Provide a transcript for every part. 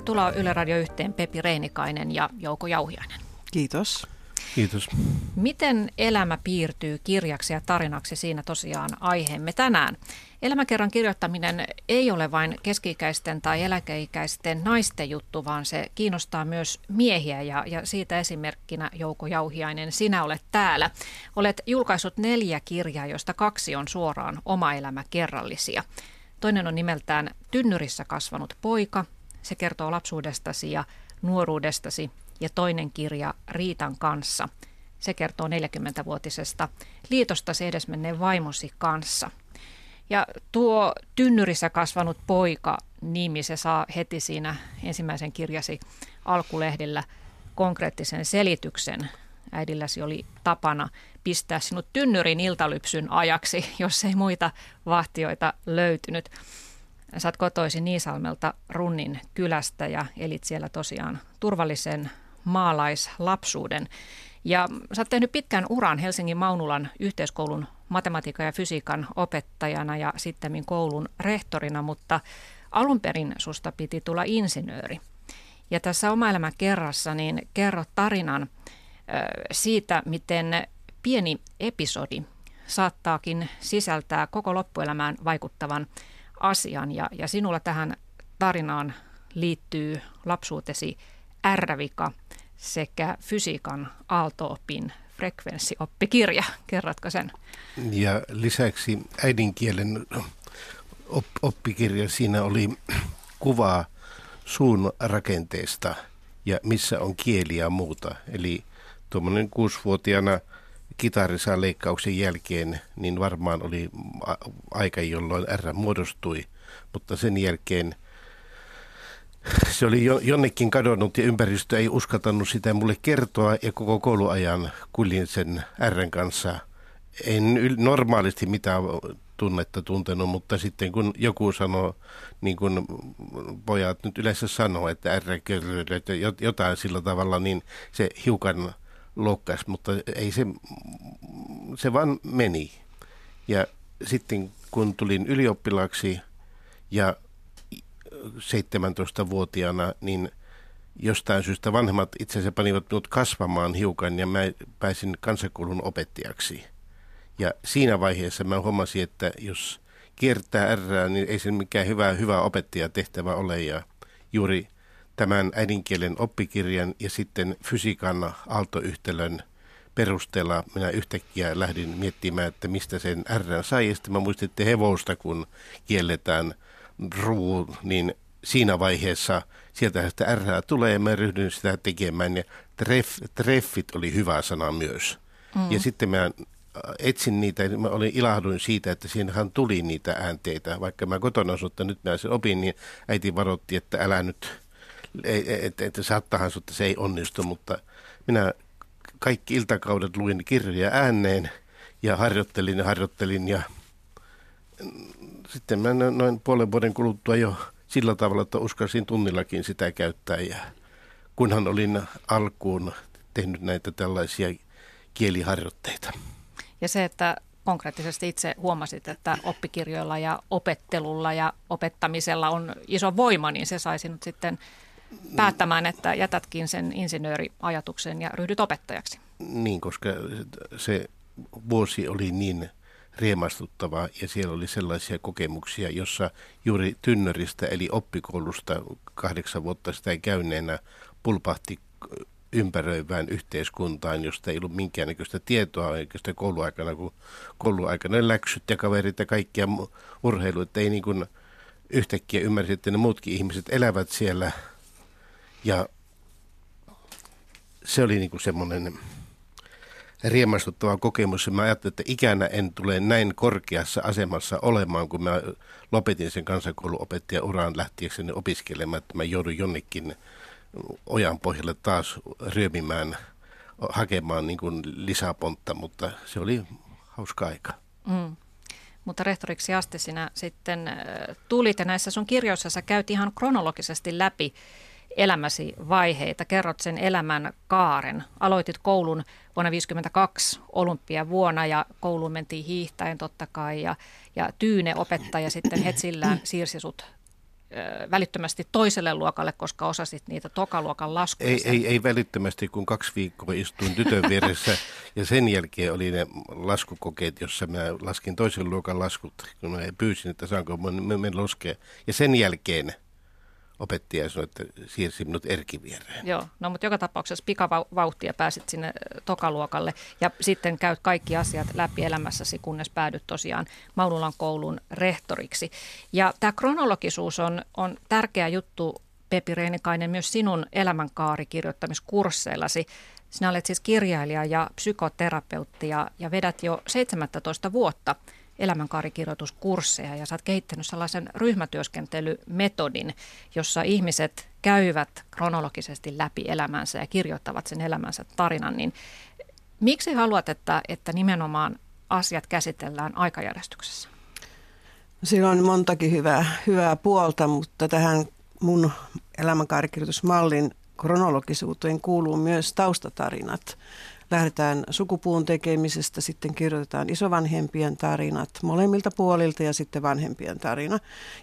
Tervetuloa Yle Radio yhteen Pepi Reinikainen ja Jouko Jauhiainen. Kiitos. Kiitos. Miten elämä piirtyy kirjaksi ja tarinaksi siinä tosiaan aiheemme tänään? Elämäkerran kirjoittaminen ei ole vain keski-ikäisten tai eläkeikäisten naisten juttu, vaan se kiinnostaa myös miehiä ja, ja siitä esimerkkinä Jouko Jauhiainen, sinä olet täällä. Olet julkaissut neljä kirjaa, joista kaksi on suoraan oma elämä kerrallisia. Toinen on nimeltään Tynnyrissä kasvanut poika. Se kertoo lapsuudestasi ja nuoruudestasi ja toinen kirja Riitan kanssa. Se kertoo 40-vuotisesta liitostasi edesmenneen vaimosi kanssa. Ja tuo tynnyrissä kasvanut poika nimi, se saa heti siinä ensimmäisen kirjasi alkulehdellä konkreettisen selityksen. Äidilläsi oli tapana pistää sinut tynnyrin iltalypsyn ajaksi, jos ei muita vahtioita löytynyt. Sä oot kotoisin Niisalmelta Runnin kylästä ja elit siellä tosiaan turvallisen maalaislapsuuden. Ja sä oot tehnyt pitkän uran Helsingin Maunulan yhteiskoulun matematiikan ja fysiikan opettajana ja sitten koulun rehtorina, mutta alun perin susta piti tulla insinööri. Ja tässä oma elämä kerrassa niin kerro tarinan siitä, miten pieni episodi saattaakin sisältää koko loppuelämään vaikuttavan asian. Ja, ja sinulla tähän tarinaan liittyy lapsuutesi ärrävika sekä fysiikan aaltoopin frekvenssioppikirja. Kerrotko sen? Ja lisäksi äidinkielen oppikirja, siinä oli kuvaa suun rakenteesta ja missä on kieli ja muuta. Eli tuommoinen kuusivuotiaana kitarisaa leikkauksen jälkeen, niin varmaan oli aika, jolloin R muodostui, mutta sen jälkeen – se oli jo, jonnekin kadonnut ja ympäristö ei uskaltanut sitä mulle kertoa ja koko kouluajan kuljin sen Rn kanssa. En normaalisti mitään tunnetta tuntenut, mutta sitten kun joku sanoo, niin kuin pojat nyt yleensä sanoo, että R että jotain sillä tavalla, niin se hiukan loukkasi, mutta ei se, se vaan meni. Ja sitten kun tulin ylioppilaaksi ja 17-vuotiaana, niin jostain syystä vanhemmat itse asiassa panivat minut kasvamaan hiukan ja mä pääsin kansakoulun opettajaksi. Ja siinä vaiheessa mä huomasin, että jos kiertää R, niin ei se mikään hyvä, hyvä opettajatehtävä ole. Ja juuri tämän äidinkielen oppikirjan ja sitten fysiikan aaltoyhtälön perusteella minä yhtäkkiä lähdin miettimään, että mistä sen R sai. Ja sitten mä muistin, että hevosta, kun kielletään – ruu, niin siinä vaiheessa sieltä sitä R tulee ja mä ryhdyin sitä tekemään ja treff, treffit oli hyvä sana myös. Mm. Ja sitten mä etsin niitä, mä olin ilahduin siitä, että siinähän tuli niitä äänteitä. Vaikka mä kotona asuttan, nyt mä sen opin, niin äiti varoitti, että älä nyt, että, että saattahan että se ei onnistu, mutta minä kaikki iltakaudet luin kirjoja ääneen ja harjoittelin ja harjoittelin ja sitten mä noin puolen vuoden kuluttua jo sillä tavalla, että uskalsin tunnillakin sitä käyttää. Ja kunhan olin alkuun tehnyt näitä tällaisia kieliharjoitteita. Ja se, että konkreettisesti itse huomasit, että oppikirjoilla ja opettelulla ja opettamisella on iso voima, niin se sai sinut sitten päättämään, että jätätkin sen insinööriajatuksen ja ryhdyt opettajaksi. Niin, koska se vuosi oli niin riemastuttavaa ja siellä oli sellaisia kokemuksia, jossa juuri Tynnöristä eli oppikoulusta kahdeksan vuotta sitä käyneenä pulpahti ympäröivään yhteiskuntaan, josta ei ollut minkäännäköistä tietoa sitä kouluaikana, kun kouluaikana läksyt ja kaverit ja kaikkia urheilu, että ei niin kuin yhtäkkiä ymmärsi, että ne muutkin ihmiset elävät siellä ja se oli niin kuin semmoinen riemastuttava kokemus. Mä ajattelin, että ikänä en tule näin korkeassa asemassa olemaan, kun mä lopetin sen kansakouluopettajan uraan lähtiäkseni opiskelemaan, että mä joudun jonnekin ojan pohjalle taas ryömimään, hakemaan niin kuin lisäpontta, mutta se oli hauska aika. Mm. Mutta rehtoriksi asti sinä sitten tulit ja näissä sun kirjoissa sä käyt ihan kronologisesti läpi elämäsi vaiheita. Kerrot sen elämän kaaren. Aloitit koulun vuonna 1952 olympiavuonna ja kouluun mentiin hiihtäen totta kai. Ja, ja Tyyne opettaja sitten hetsillään siirsi sut välittömästi toiselle luokalle, koska osasit niitä tokaluokan laskuja. Ei, ei, ei välittömästi, kun kaksi viikkoa istuin tytön vieressä ja sen jälkeen oli ne laskukokeet, jossa mä laskin toisen luokan laskut, kun mä pyysin, että saanko mä laskea. Ja sen jälkeen opettaja sanoi, että siirsi minut Erkin viereen. Joo, no mutta joka tapauksessa pikavauhtia pääsit sinne tokaluokalle ja sitten käyt kaikki asiat läpi elämässäsi, kunnes päädyt tosiaan Maunulan koulun rehtoriksi. Ja tämä kronologisuus on, on tärkeä juttu, Pepi Reinikainen, myös sinun elämänkaarikirjoittamiskursseillasi. Sinä olet siis kirjailija ja psykoterapeutti ja, ja vedät jo 17 vuotta – elämänkaarikirjoituskursseja ja sä oot kehittänyt sellaisen ryhmätyöskentelymetodin, jossa ihmiset käyvät kronologisesti läpi elämänsä ja kirjoittavat sen elämänsä tarinan, niin miksi haluat, että, että nimenomaan asiat käsitellään aikajärjestyksessä? Siinä on montakin hyvää, hyvää puolta, mutta tähän mun elämänkaarikirjoitusmallin kronologisuuteen kuuluu myös taustatarinat lähdetään sukupuun tekemisestä, sitten kirjoitetaan isovanhempien tarinat molemmilta puolilta ja sitten vanhempien tarina.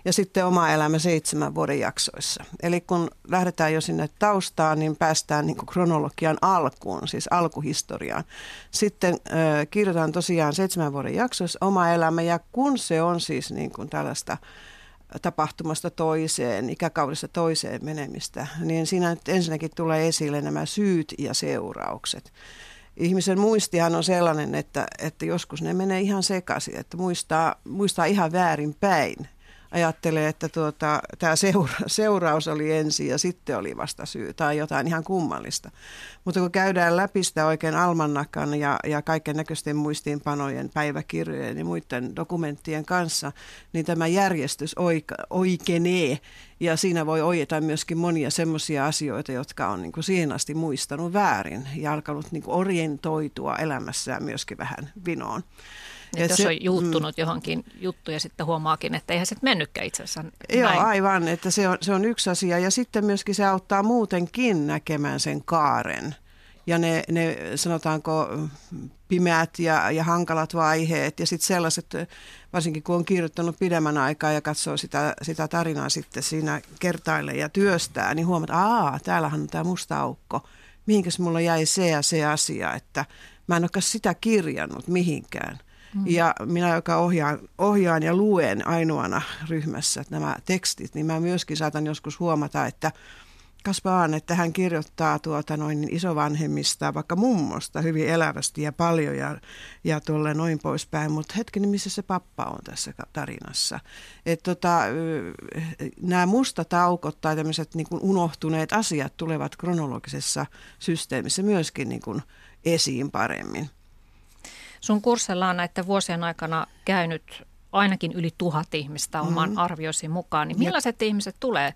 Ja sitten oma elämä seitsemän vuoden jaksoissa. Eli kun lähdetään jo sinne taustaan, niin päästään niin kuin kronologian alkuun, siis alkuhistoriaan. Sitten äh, kirjoitetaan tosiaan seitsemän vuoden jaksoissa oma elämä ja kun se on siis niin kuin tällaista tapahtumasta toiseen, ikäkaudesta toiseen menemistä, niin siinä nyt ensinnäkin tulee esille nämä syyt ja seuraukset ihmisen muistihan on sellainen, että, että joskus ne menee ihan sekaisin, että muistaa, muistaa ihan väärin päin ajattelee, että tuota, tämä seura, seuraus oli ensin ja sitten oli vasta syy tai jotain ihan kummallista. Mutta kun käydään läpi sitä oikein almannakan ja, ja kaiken näköisten muistiinpanojen, päiväkirjojen ja muiden dokumenttien kanssa, niin tämä järjestys oika, oikeenee ja siinä voi ojeta myöskin monia semmoisia asioita, jotka on niin kuin siihen asti muistanut väärin ja alkanut niin kuin orientoitua elämässään myöskin vähän vinoon. Niin jos se, on juuttunut mm, johonkin juttuun ja sitten huomaakin, että eihän se mennytkään itse asiassa näin. Joo, aivan, että se on, se on yksi asia. Ja sitten myöskin se auttaa muutenkin näkemään sen kaaren. Ja ne, ne sanotaanko pimeät ja, ja hankalat vaiheet ja sitten sellaiset, varsinkin kun on kirjoittanut pidemmän aikaa ja katsoo sitä, sitä tarinaa sitten siinä kertaille ja työstää, niin huomaat, että aa, täällähän on tämä musta aukko. Mihinkäs mulla jäi se ja se asia, että mä en olekaan sitä kirjannut mihinkään. Mm. Ja minä, joka ohjaan, ohjaan ja luen ainoana ryhmässä nämä tekstit, niin mä myöskin saatan joskus huomata, että Kaspaan, että hän kirjoittaa tuota noin isovanhemmista, vaikka mummosta hyvin elävästi ja paljon ja, ja tuolle noin poispäin, mutta hetken, missä se pappa on tässä tarinassa. Tota, nämä mustat aukot tai tämmöiset niin unohtuneet asiat tulevat kronologisessa systeemissä myöskin niin kuin esiin paremmin. Sun kurssilla on näiden vuosien aikana käynyt ainakin yli tuhat ihmistä oman mm. arviosi mukaan. Niin millaiset ja... ihmiset tulee,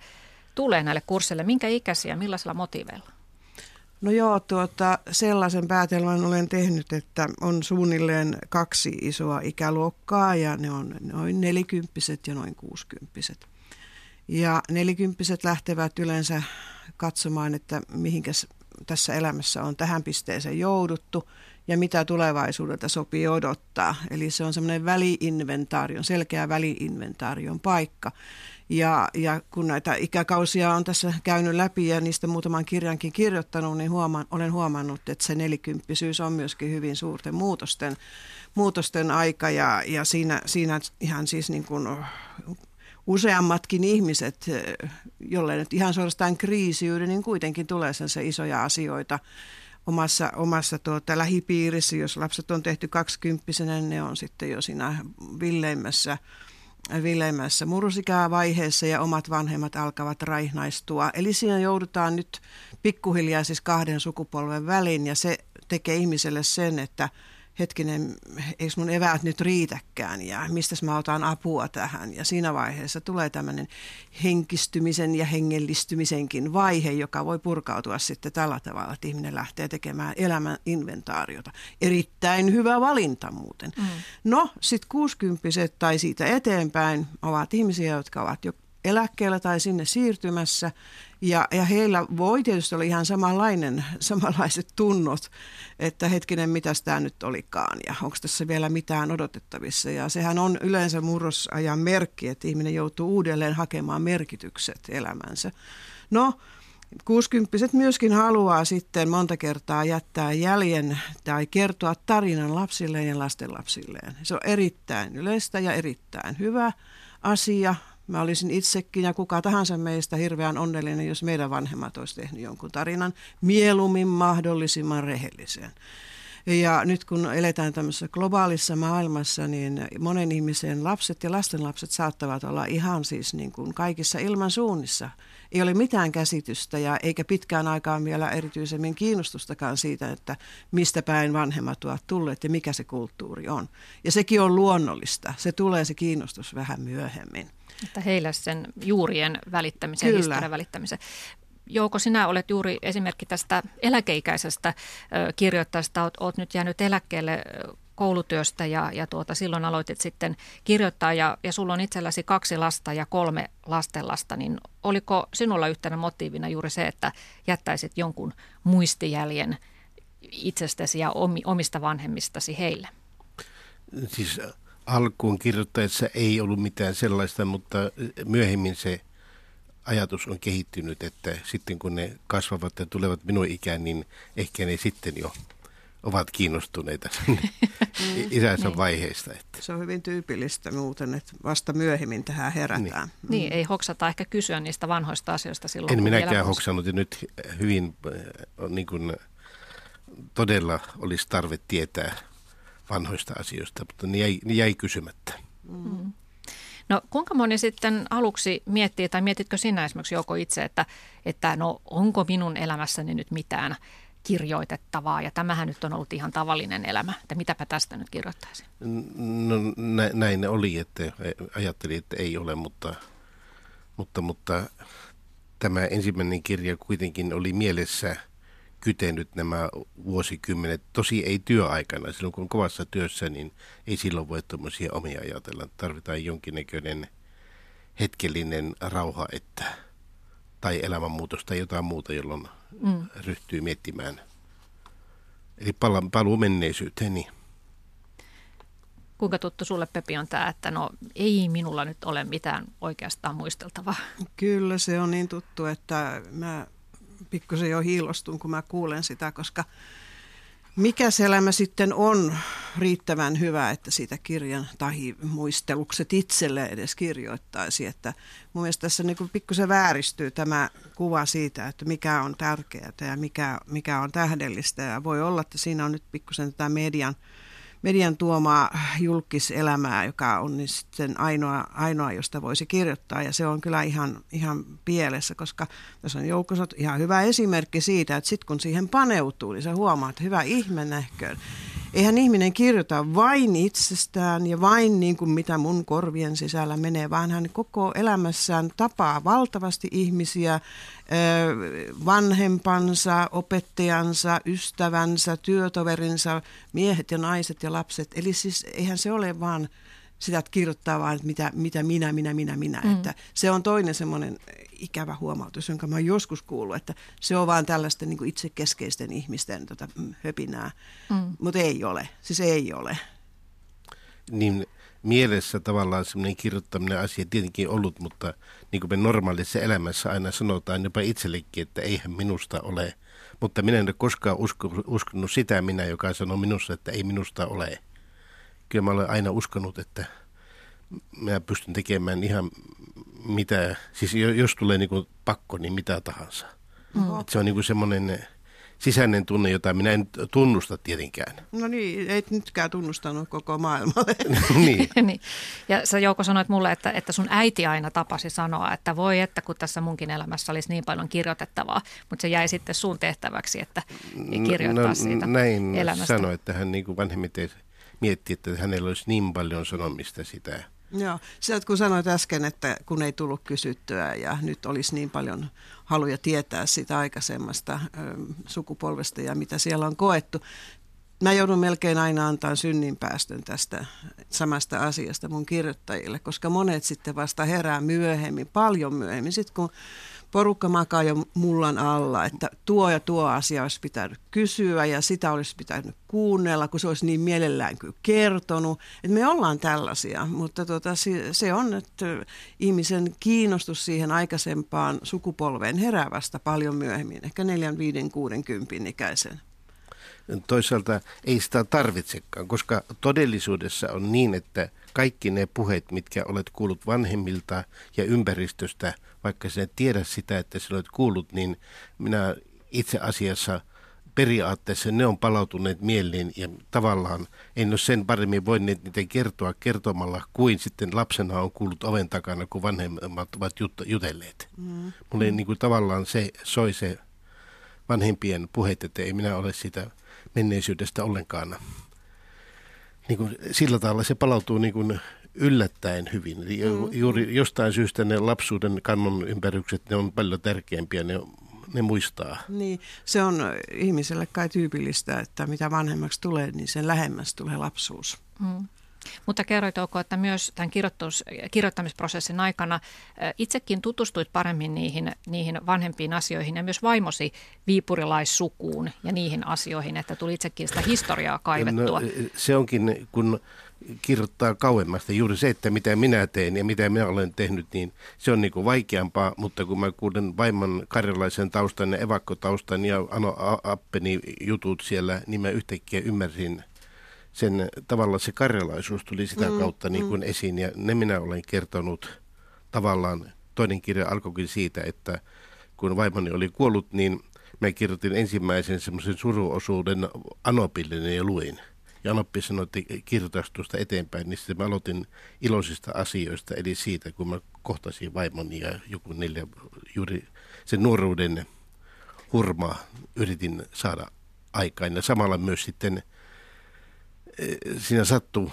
tulee näille kursseille? Minkä ikäisiä, millaisilla motiiveilla? No joo, tuota, sellaisen päätelmän olen tehnyt, että on suunnilleen kaksi isoa ikäluokkaa ja ne on noin nelikymppiset ja noin kuusikymppiset. Ja nelikymppiset lähtevät yleensä katsomaan, että mihinkäs tässä elämässä on tähän pisteeseen jouduttu – ja mitä tulevaisuudelta sopii odottaa. Eli se on semmoinen väliinventaarion, selkeä väliinventaarion paikka. Ja, ja kun näitä ikäkausia on tässä käynyt läpi ja niistä muutaman kirjankin kirjoittanut, niin huomaan, olen huomannut, että se nelikymppisyys on myöskin hyvin suurten muutosten, muutosten aika ja, ja siinä, siinä ihan siis niin kuin useammatkin ihmiset, jolle nyt ihan suorastaan kriisiydy, niin kuitenkin tulee sen isoja asioita omassa, omassa tuota, lähipiirissä. Jos lapset on tehty kaksikymppisenä, ne on sitten jo siinä villeimmässä, villeimmässä murrosikää vaiheessa ja omat vanhemmat alkavat raihnaistua. Eli siinä joudutaan nyt pikkuhiljaa siis kahden sukupolven väliin ja se tekee ihmiselle sen, että – hetkinen, eikö mun eväät nyt riitäkään ja mistä mä otan apua tähän. Ja siinä vaiheessa tulee tämmöinen henkistymisen ja hengellistymisenkin vaihe, joka voi purkautua sitten tällä tavalla, että ihminen lähtee tekemään elämän inventaariota. Erittäin hyvä valinta muuten. Mm. No, sitten kuusikymppiset tai siitä eteenpäin ovat ihmisiä, jotka ovat jo eläkkeellä tai sinne siirtymässä Ja, ja heillä voi tietysti olla ihan samanlainen, samanlaiset tunnot, että hetkinen, mitä tämä nyt olikaan ja onko tässä vielä mitään odotettavissa. Ja sehän on yleensä murrosajan merkki, että ihminen joutuu uudelleen hakemaan merkitykset elämänsä. No, 60 myöskin haluaa sitten monta kertaa jättää jäljen tai kertoa tarinan lapsilleen ja lastenlapsilleen. Se on erittäin yleistä ja erittäin hyvä asia. Mä olisin itsekin ja kuka tahansa meistä hirveän onnellinen, jos meidän vanhemmat olisi tehnyt jonkun tarinan mieluummin mahdollisimman rehellisen. Ja nyt kun eletään tämmöisessä globaalissa maailmassa, niin monen ihmisen lapset ja lastenlapset saattavat olla ihan siis niin kuin kaikissa ilman suunnissa. Ei ole mitään käsitystä ja eikä pitkään aikaan vielä erityisemmin kiinnostustakaan siitä, että mistä päin vanhemmat ovat tulleet ja mikä se kulttuuri on. Ja sekin on luonnollista. Se tulee se kiinnostus vähän myöhemmin. Että heille sen juurien välittämisen, Kyllä. historian välittämisen. Jouko, sinä olet juuri esimerkki tästä eläkeikäisestä kirjoittajasta. Olet, olet nyt jäänyt eläkkeelle koulutyöstä ja, ja tuota, silloin aloitit sitten kirjoittaa ja, ja sulla on itselläsi kaksi lasta ja kolme lastenlasta, niin oliko sinulla yhtenä motiivina juuri se, että jättäisit jonkun muistijäljen itsestäsi ja omista vanhemmistasi heille? Siis alkuun kirjoittaessa ei ollut mitään sellaista, mutta myöhemmin se ajatus on kehittynyt, että sitten kun ne kasvavat ja tulevat minun ikään, niin ehkä ne sitten jo ovat kiinnostuneita isänsä niin. vaiheista. Että. Se on hyvin tyypillistä muuten, että vasta myöhemmin tähän herätään. Niin, mm. niin ei hoksata ehkä kysyä niistä vanhoista asioista silloin. En minäkään hoksannut ja nyt hyvin äh, niin kuin, todella olisi tarve tietää vanhoista asioista, mutta ne jäi, ne jäi kysymättä. Mm. No kuinka moni sitten aluksi miettii, tai mietitkö sinä esimerkiksi joko itse, että, että no onko minun elämässäni nyt mitään kirjoitettavaa, ja tämähän nyt on ollut ihan tavallinen elämä, että mitäpä tästä nyt kirjoittaisin? No nä, näin oli, että ajattelin, että ei ole, mutta, mutta, mutta tämä ensimmäinen kirja kuitenkin oli mielessä – kytenyt nämä vuosikymmenet. Tosi ei työaikana, silloin kun on kovassa työssä, niin ei silloin voi tuommoisia omia ajatella. Tarvitaan jonkinnäköinen hetkellinen rauha, että, tai elämänmuutos tai jotain muuta, jolloin mm. ryhtyy miettimään. Eli pala, paluu menneisyyteen. Niin. Kuinka tuttu sulle Pepi on tämä, että no ei minulla nyt ole mitään oikeastaan muisteltavaa? Kyllä se on niin tuttu, että mä pikkusen jo hiilostun, kun mä kuulen sitä, koska mikä se elämä sitten on riittävän hyvä, että siitä kirjan tai muistelukset itselle edes kirjoittaisi. Että mun mielestä tässä niin pikkusen vääristyy tämä kuva siitä, että mikä on tärkeää ja mikä, mikä on tähdellistä. Ja voi olla, että siinä on nyt pikkusen tätä median median tuomaa julkiselämää, joka on niin sitten ainoa, ainoa, josta voisi kirjoittaa. Ja se on kyllä ihan, ihan pielessä, koska tässä on joukkossa ihan hyvä esimerkki siitä, että sitten kun siihen paneutuu, niin sä huomaat, että hyvä ihme nähköön eihän ihminen kirjoita vain itsestään ja vain niin kuin mitä mun korvien sisällä menee, vaan hän koko elämässään tapaa valtavasti ihmisiä, vanhempansa, opettajansa, ystävänsä, työtoverinsa, miehet ja naiset ja lapset. Eli siis eihän se ole vaan sitä, että kirjoittaa vaan, että mitä, mitä minä, minä, minä, minä. Mm. Että se on toinen semmoinen ikävä huomautus, jonka mä oon joskus kuullut, että se on vaan tällaisten niin itsekeskeisten ihmisten tota, mm, höpinää. Mm. Mutta ei ole, siis ei ole. Niin mielessä tavallaan semmoinen kirjoittaminen asia tietenkin ollut, mutta niin kuin me normaalissa elämässä aina sanotaan jopa itsellekin, että eihän minusta ole. Mutta minä en ole koskaan usko, uskonut sitä minä, joka sanoo minussa, että ei minusta ole kyllä mä olen aina uskonut, että mä pystyn tekemään ihan mitä, siis jos tulee niin kuin pakko, niin mitä tahansa. Mm. se on niin kuin semmoinen sisäinen tunne, jota minä en tunnusta tietenkään. No niin, ei nytkään tunnustanut koko maailmalle. niin. niin. Ja sä Jouko sanoit mulle, että, että sun äiti aina tapasi sanoa, että voi että kun tässä munkin elämässä olisi niin paljon kirjoitettavaa, mutta se jäi sitten sun tehtäväksi, että kirjoittaa no, siitä näin elämästä. sanoi, että hän niin kuin vanhemmiten mietti, että hänellä olisi niin paljon sanomista sitä. Joo, sieltä kun sanoit äsken, että kun ei tullut kysyttyä ja nyt olisi niin paljon haluja tietää sitä aikaisemmasta ö, sukupolvesta ja mitä siellä on koettu. mä joudun melkein aina antaa synninpäästön tästä samasta asiasta mun kirjoittajille, koska monet sitten vasta herää myöhemmin, paljon myöhemmin, sitten kun porukka makaa jo mullan alla, että tuo ja tuo asia olisi pitänyt kysyä ja sitä olisi pitänyt kuunnella, kun se olisi niin mielellään kyllä kertonut. Että me ollaan tällaisia, mutta tota, se on, että ihmisen kiinnostus siihen aikaisempaan sukupolveen herää vasta paljon myöhemmin, ehkä 4, 5, 60 ikäisen toisaalta ei sitä tarvitsekaan, koska todellisuudessa on niin, että kaikki ne puheet, mitkä olet kuullut vanhemmilta ja ympäristöstä, vaikka sinä tiedä sitä, että sinä olet kuullut, niin minä itse asiassa periaatteessa ne on palautuneet mieliin ja tavallaan en ole sen paremmin voineet niitä kertoa kertomalla kuin sitten lapsena on kuullut oven takana, kun vanhemmat ovat jut- jutelleet. Mm. Mulle niin kuin tavallaan se soi se vanhempien puheet, että ei minä ole sitä menneisyydestä ollenkaan. Niin kuin, sillä tavalla se palautuu niin kuin yllättäen hyvin. mm. juuri jostain syystä ne lapsuuden kannon ympärykset, ne on paljon tärkeämpiä, ne, ne muistaa. Niin, se on ihmiselle kai tyypillistä, että mitä vanhemmaksi tulee, niin sen lähemmäs tulee lapsuus. Mm. Mutta kerroit Ouko, että myös tämän kirjoittamisprosessin aikana itsekin tutustuit paremmin niihin, niihin vanhempiin asioihin ja myös vaimosi viipurilaissukuun ja niihin asioihin, että tuli itsekin sitä historiaa kaivettua. No, se onkin, kun kirjoittaa kauemmasta juuri se, että mitä minä teen ja mitä minä olen tehnyt, niin se on niin kuin vaikeampaa, mutta kun mä kuulen vaimon karjalaisen taustan ja evakkotaustan ja Ano Appeni jutut siellä, niin mä yhtäkkiä ymmärsin sen tavallaan se karjalaisuus tuli sitä mm, kautta niin kuin mm. esiin ja ne minä olen kertonut tavallaan. Toinen kirja alkoikin siitä, että kun vaimoni oli kuollut, niin mä kirjoitin ensimmäisen semmoisen suruosuuden Anopille ja luin. Ja Anoppi sanoi, että kirjoitaisi tuosta eteenpäin, niin sitten mä aloitin iloisista asioista, eli siitä, kun mä kohtasin vaimoni ja joku neljä, juuri sen nuoruuden hurmaa yritin saada aikaan. Ja samalla myös sitten siinä sattuu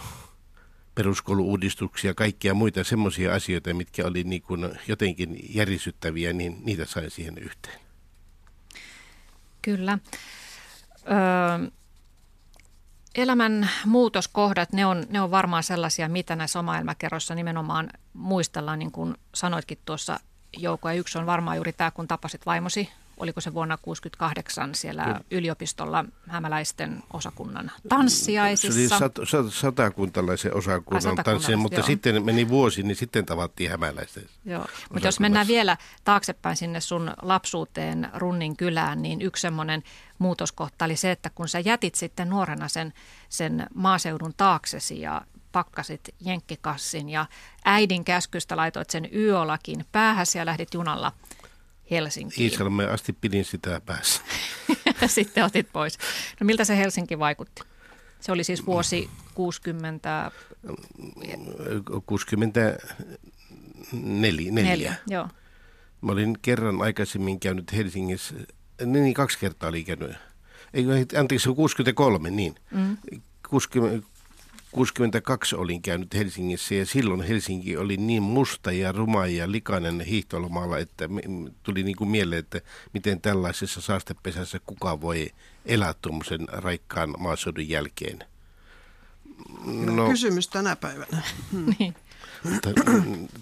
peruskouluuudistuksia, kaikkia muita semmoisia asioita, mitkä oli niin kuin jotenkin järisyttäviä, niin niitä sain siihen yhteen. Kyllä. Öö, elämän muutoskohdat, ne on, ne on varmaan sellaisia, mitä näissä oma-elämäkerroissa nimenomaan muistellaan, niin kuin sanoitkin tuossa Jouko. Ja yksi on varmaan juuri tämä, kun tapasit vaimosi oliko se vuonna 1968 siellä Kyllä. yliopistolla hämäläisten osakunnan tanssiaisissa. Se oli sat, sat, satakuntalaisen osakunnan tanssia, mutta joo. sitten meni vuosi, niin sitten tavattiin hämäläisten Joo, mutta jos mennään vielä taaksepäin sinne sun lapsuuteen Runnin kylään, niin yksi semmoinen muutoskohta oli se, että kun sä jätit sitten nuorena sen, sen maaseudun taaksesi ja pakkasit jenkkikassin ja äidin käskystä laitoit sen yölakin päähäsi ja lähdit junalla – Helsinkiin. Iisalmeen asti pidin sitä päässä. Sitten otit pois. No miltä se Helsinki vaikutti? Se oli siis vuosi 60... 64. Neljä. Neljä, joo. Mä olin kerran aikaisemmin käynyt Helsingissä, niin kaksi kertaa oli käynyt. Ei, anteeksi, 63, niin. Mm. 60, 62 olin käynyt Helsingissä ja silloin Helsinki oli niin musta ja ruma ja likainen hiihtolomalla, että tuli niin kuin mieleen, että miten tällaisessa saastepesässä kuka voi elää tuommoisen raikkaan maaseudun jälkeen. No, Kysymys tänä päivänä. niin.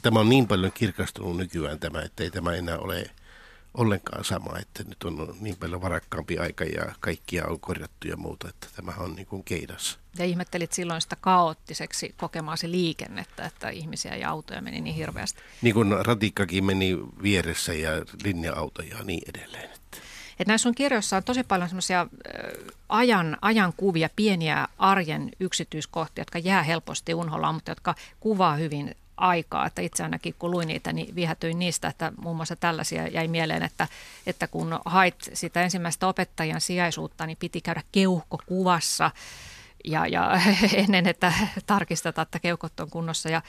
Tämä on niin paljon kirkastunut nykyään tämä, että ei tämä enää ole ollenkaan sama, että nyt on niin paljon varakkaampi aika ja kaikkia on korjattu ja muuta, että tämä on niin kuin keidas. Ja ihmettelit silloin sitä kaoottiseksi kokemaasi liikennettä, että ihmisiä ja autoja meni niin hirveästi. Niin kuin ratikkakin meni vieressä ja linja-auto ja niin edelleen. Et näissä on kirjoissa on tosi paljon semmoisia ajan, ajan kuvia, pieniä arjen yksityiskohtia, jotka jää helposti unholaan, mutta jotka kuvaa hyvin aikaa. Että itse ainakin kun luin niitä, niin viehätyin niistä, että muun muassa tällaisia jäi mieleen, että, että kun hait sitä ensimmäistä opettajan sijaisuutta, niin piti käydä keuhkokuvassa ja, ja ennen, että tarkistetaan, että keuhkot on kunnossa. Ja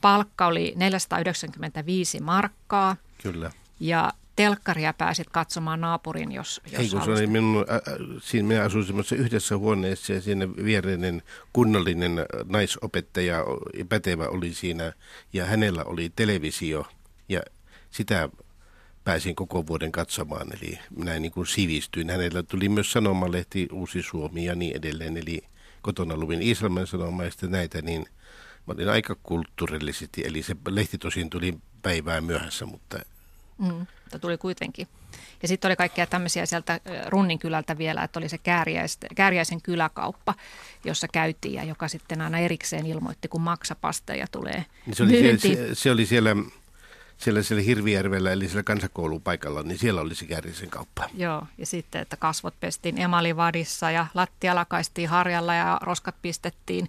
palkka oli 495 markkaa. Kyllä. Ja telkkaria pääsit katsomaan naapurin, jos, jos Ei, kun se oli minun, ä, siinä minä asuin semmoisessa yhdessä huoneessa ja siinä viereinen kunnallinen naisopettaja, pätevä oli siinä ja hänellä oli televisio ja sitä pääsin koko vuoden katsomaan, eli minä niin kuin sivistyin. Hänellä tuli myös sanomalehti Uusi Suomi ja niin edelleen, eli kotona luvin Iisalmen sanoma ja näitä, niin mä olin aika kulttuurillisesti, eli se lehti tosin tuli päivää myöhässä, mutta... Mm, tuli kuitenkin. Ja sitten oli kaikkea tämmöisiä sieltä Runnin kylältä vielä, että oli se Kääriäisen kyläkauppa, jossa käytiin ja joka sitten aina erikseen ilmoitti, kun maksapasteja tulee niin se, oli siellä, se, se oli siellä siellä, siellä Hirvijärvellä, eli siellä kansakoulun paikalla, niin siellä oli se Kääriäisen kauppa. Joo, ja sitten, että kasvot pestiin emalivadissa ja lattia lakaistiin harjalla ja roskat pistettiin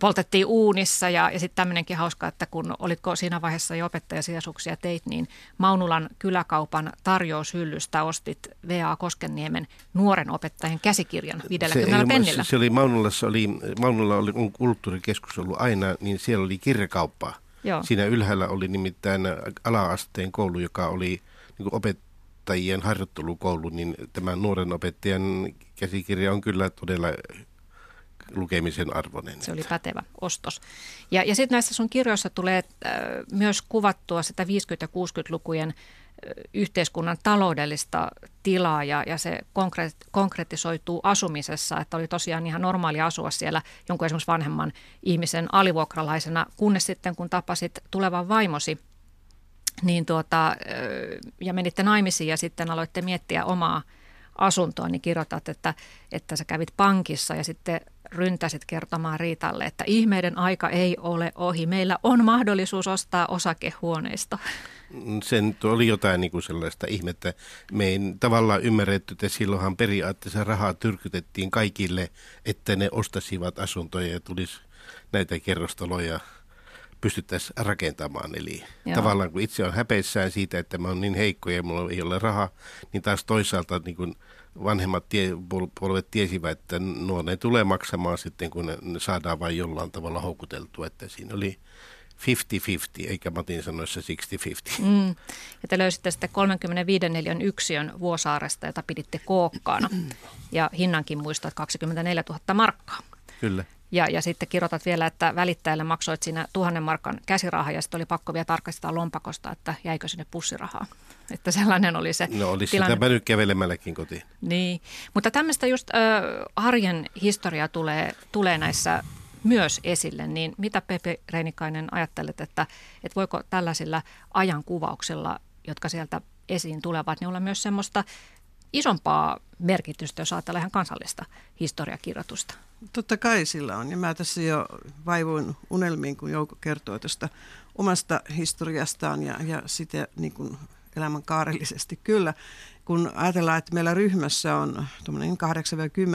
poltettiin uunissa ja, ja sitten tämmöinenkin hauska, että kun olitko siinä vaiheessa jo opettajasijaisuuksia teit, niin Maunulan kyläkaupan tarjoushyllystä ostit V.A. Koskenniemen nuoren opettajan käsikirjan 50 se, pennillä. Se, se oli Maunulassa, oli, Maunulla oli, on kulttuurikeskus ollut aina, niin siellä oli kirjakauppa. Joo. Siinä ylhäällä oli nimittäin ala-asteen koulu, joka oli niin opettajien harjoittelukoulu, niin tämä nuoren opettajan käsikirja on kyllä todella lukemisen arvoinen. Se oli pätevä ostos. Ja, ja sitten näissä sun kirjoissa tulee äh, myös kuvattua sitä 50- ja 60-lukujen äh, yhteiskunnan taloudellista tilaa ja, ja se konkretisoituu asumisessa, että oli tosiaan ihan normaali asua siellä jonkun esimerkiksi vanhemman ihmisen alivuokralaisena, kunnes sitten kun tapasit tulevan vaimosi niin tuota, äh, ja menitte naimisiin ja sitten aloitte miettiä omaa asuntoa, niin kirjoitat, että, että sä kävit pankissa ja sitten ryntäsit kertomaan Riitalle, että ihmeiden aika ei ole ohi. Meillä on mahdollisuus ostaa osakehuoneisto. Sen oli jotain niin kuin sellaista ihmettä. Me ei tavallaan ymmärretty, että silloinhan periaatteessa rahaa tyrkytettiin kaikille, että ne ostasivat asuntoja ja tulisi näitä kerrostaloja pystyttäisiin rakentamaan. Eli Joo. tavallaan kun itse on häpeissään siitä, että mä oon niin heikko ja mulla ei ole rahaa, niin taas toisaalta niin kun vanhemmat tie, polvet tiesivät, että nuo ne tulee maksamaan sitten, kun ne, ne saadaan vain jollain tavalla houkuteltua. Että siinä oli 50-50, eikä Matin sanoissa 60-50. Mm. Ja te löysitte sitten 35 neliön yksiön Vuosaaresta, jota piditte kookkaana. Ja hinnankin muistat 24 000 markkaa. Kyllä. Ja, ja sitten kirjoitat vielä, että välittäjälle maksoit siinä tuhannen markan käsirahaa ja sitten oli pakko vielä tarkastaa lompakosta, että jäikö sinne pussirahaa. Että sellainen oli se No olisi tilanne. sitä nyt kävelemälläkin kotiin. Niin, mutta tämmöistä just äh, arjen historia tulee, tulee näissä myös esille, niin mitä Pepe Reinikainen ajattelet, että, että voiko tällaisilla ajankuvauksilla, jotka sieltä esiin tulevat, niin olla myös semmoista isompaa merkitystä, jos ajatellaan ihan kansallista historiakirjoitusta? Totta kai sillä on. Ja mä tässä jo vaivuin unelmiin, kun Jouko kertoo tästä omasta historiastaan ja, ja sitä niin kuin elämänkaarellisesti. Kyllä, kun ajatellaan, että meillä ryhmässä on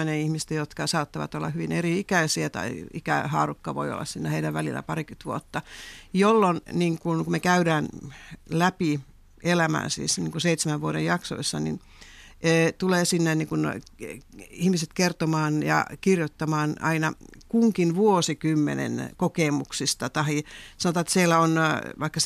8-10 ihmistä, jotka saattavat olla hyvin eri ikäisiä tai ikähaarukka voi olla siinä heidän välillä parikymmentä vuotta, jolloin niin kun, kun me käydään läpi elämää siis niin kuin seitsemän vuoden jaksoissa, niin – tulee sinne niin kuin ihmiset kertomaan ja kirjoittamaan aina kunkin vuosikymmenen kokemuksista. Tai sanotaan, että siellä on äh, vaikka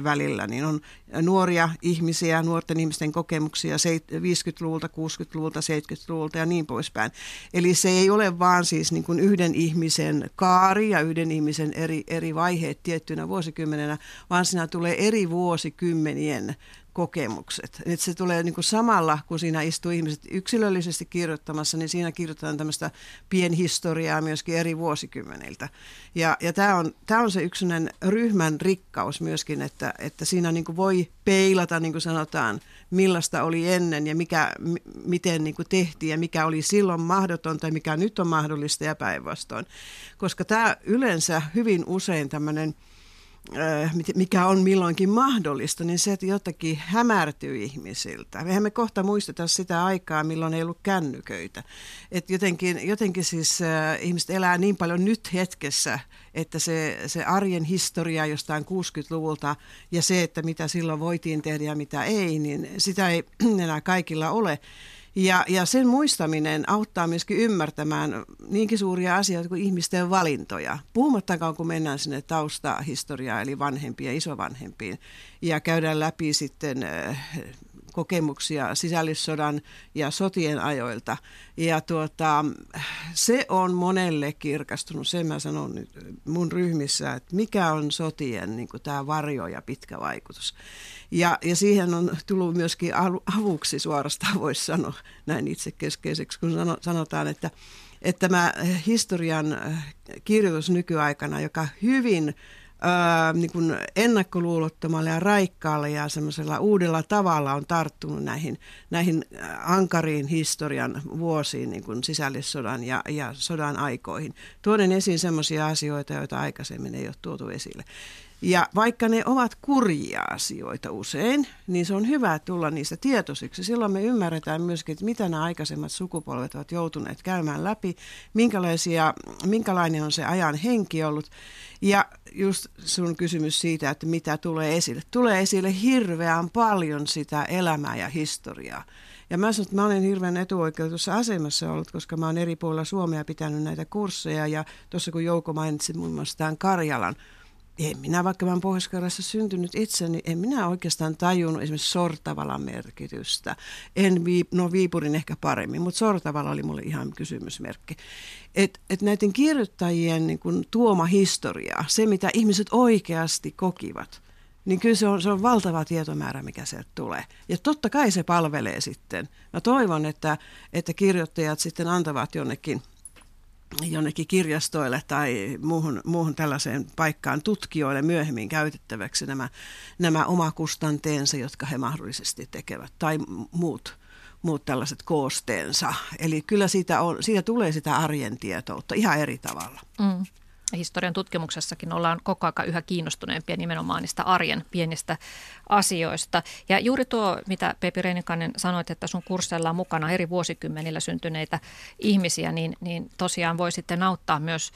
14-21 välillä, niin on nuoria ihmisiä, nuorten ihmisten kokemuksia 50-luvulta, 60-luvulta, 70-luvulta ja niin poispäin. Eli se ei ole vaan siis niin kuin yhden ihmisen kaari ja yhden ihmisen eri, eri vaiheet tiettynä vuosikymmenenä, vaan siinä tulee eri vuosikymmenien kokemukset. Et se tulee niin kuin samalla, kun siinä istuu ihmiset yksilöllisesti kirjoittamassa, niin siinä kirjoitetaan tämmöistä pienhistoriaa myöskin eri vuosikymmeniltä. Ja, ja tämä on, tää on se yksinen ryhmän rikkaus myöskin, että, että siinä niin kuin voi peilata, niin kuin sanotaan, millaista oli ennen ja mikä, m- miten niin kuin tehtiin ja mikä oli silloin mahdotonta ja mikä nyt on mahdollista ja päinvastoin. Koska tämä yleensä hyvin usein tämmöinen – mikä on milloinkin mahdollista, niin se että jotakin hämärtyy ihmisiltä. Eihän me kohta muisteta sitä aikaa, milloin ei ollut kännyköitä. Et jotenkin, jotenkin siis äh, ihmiset elää niin paljon nyt hetkessä, että se, se arjen historia jostain 60-luvulta ja se, että mitä silloin voitiin tehdä ja mitä ei, niin sitä ei enää kaikilla ole. Ja, ja sen muistaminen auttaa myöskin ymmärtämään niinkin suuria asioita kuin ihmisten valintoja. Puhumattakaan, kun mennään sinne taustahistoriaan, eli vanhempiin ja isovanhempiin, ja käydään läpi sitten kokemuksia sisällissodan ja sotien ajoilta. Ja tuota, se on monelle kirkastunut, sen mä sanon nyt mun ryhmissä, että mikä on sotien niin tämä varjo ja pitkä vaikutus. Ja, ja siihen on tullut myöskin avuksi suorastaan, voisi sanoa näin itsekeskeiseksi, kun sanotaan, että että tämä historian kirjoitus nykyaikana, joka hyvin ää, niin kuin ennakkoluulottomalla ja raikkaalle ja semmoisella uudella tavalla on tarttunut näihin, näihin ankariin historian vuosiin, niin kuin sisällissodan ja, ja sodan aikoihin. Tuoden esiin semmoisia asioita, joita aikaisemmin ei ole tuotu esille. Ja vaikka ne ovat kurjia asioita usein, niin se on hyvä tulla niistä tietoisiksi. Silloin me ymmärretään myöskin, että mitä nämä aikaisemmat sukupolvet ovat joutuneet käymään läpi, minkälaisia, minkälainen on se ajan henki ollut. Ja just sun kysymys siitä, että mitä tulee esille. Tulee esille hirveän paljon sitä elämää ja historiaa. Ja mä sanon, että mä olen hirveän etuoikeutussa asemassa ollut, koska mä olen eri puolilla Suomea pitänyt näitä kursseja. Ja tuossa kun Jouko mainitsi muun muassa tämän Karjalan en minä, vaikka mä olen pohjois syntynyt itse, niin en minä oikeastaan tajunnut esimerkiksi Sortavalan merkitystä. En, viip, no Viipurin ehkä paremmin, mutta Sortavala oli mulle ihan kysymysmerkki. Että et näiden kirjoittajien niin kun, tuoma historia, se mitä ihmiset oikeasti kokivat, niin kyllä se on, se on valtava tietomäärä, mikä sieltä tulee. Ja totta kai se palvelee sitten. Mä toivon, että, että kirjoittajat sitten antavat jonnekin – jonnekin kirjastoille tai muuhun, muuhun tällaiseen paikkaan tutkijoille myöhemmin käytettäväksi nämä, nämä omakustanteensa, jotka he mahdollisesti tekevät, tai muut, muut tällaiset koosteensa. Eli kyllä siitä, on, siitä tulee sitä arjen tietoutta ihan eri tavalla. Mm historian tutkimuksessakin ollaan koko ajan yhä kiinnostuneempia nimenomaan niistä arjen pienistä asioista. Ja juuri tuo, mitä Pepi Reinikainen sanoit, että sun kursseilla on mukana eri vuosikymmenillä syntyneitä ihmisiä, niin, niin tosiaan voi sitten auttaa myös,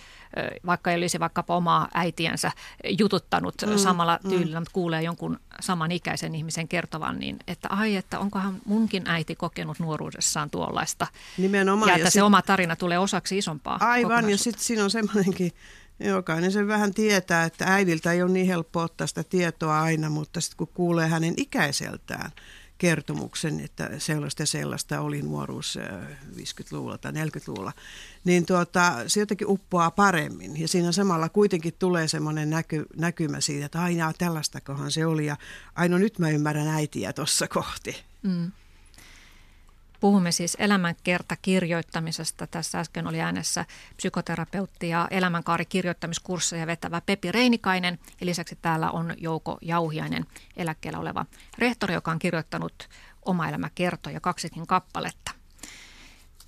vaikka ei olisi vaikkapa omaa äitiänsä jututtanut mm, samalla mm. tyylillä, mutta kuulee jonkun samanikäisen ihmisen kertovan, niin että ai, että onkohan munkin äiti kokenut nuoruudessaan tuollaista. Nimenomaan. Ja että ja se sit... oma tarina tulee osaksi isompaa Aivan, ja sitten siinä on semmoinenkin Jokainen sen vähän tietää, että äidiltä ei ole niin helppo ottaa sitä tietoa aina, mutta sitten kun kuulee hänen ikäiseltään kertomuksen, että sellaista ja sellaista oli nuoruus 50-luvulla tai 40-luvulla, niin tuota, se jotenkin uppoaa paremmin. Ja siinä samalla kuitenkin tulee semmoinen näky, näkymä siitä, että aina tällaistakohan se oli ja aino nyt mä ymmärrän äitiä tuossa kohti. Mm. Puhumme siis elämänkertakirjoittamisesta. Tässä äsken oli äänessä psykoterapeutti ja elämänkaarikirjoittamiskursseja vetävä Pepi Reinikainen. Ja lisäksi täällä on Jouko Jauhiainen, eläkkeellä oleva rehtori, joka on kirjoittanut oma elämäkertoja kaksikin kappaletta.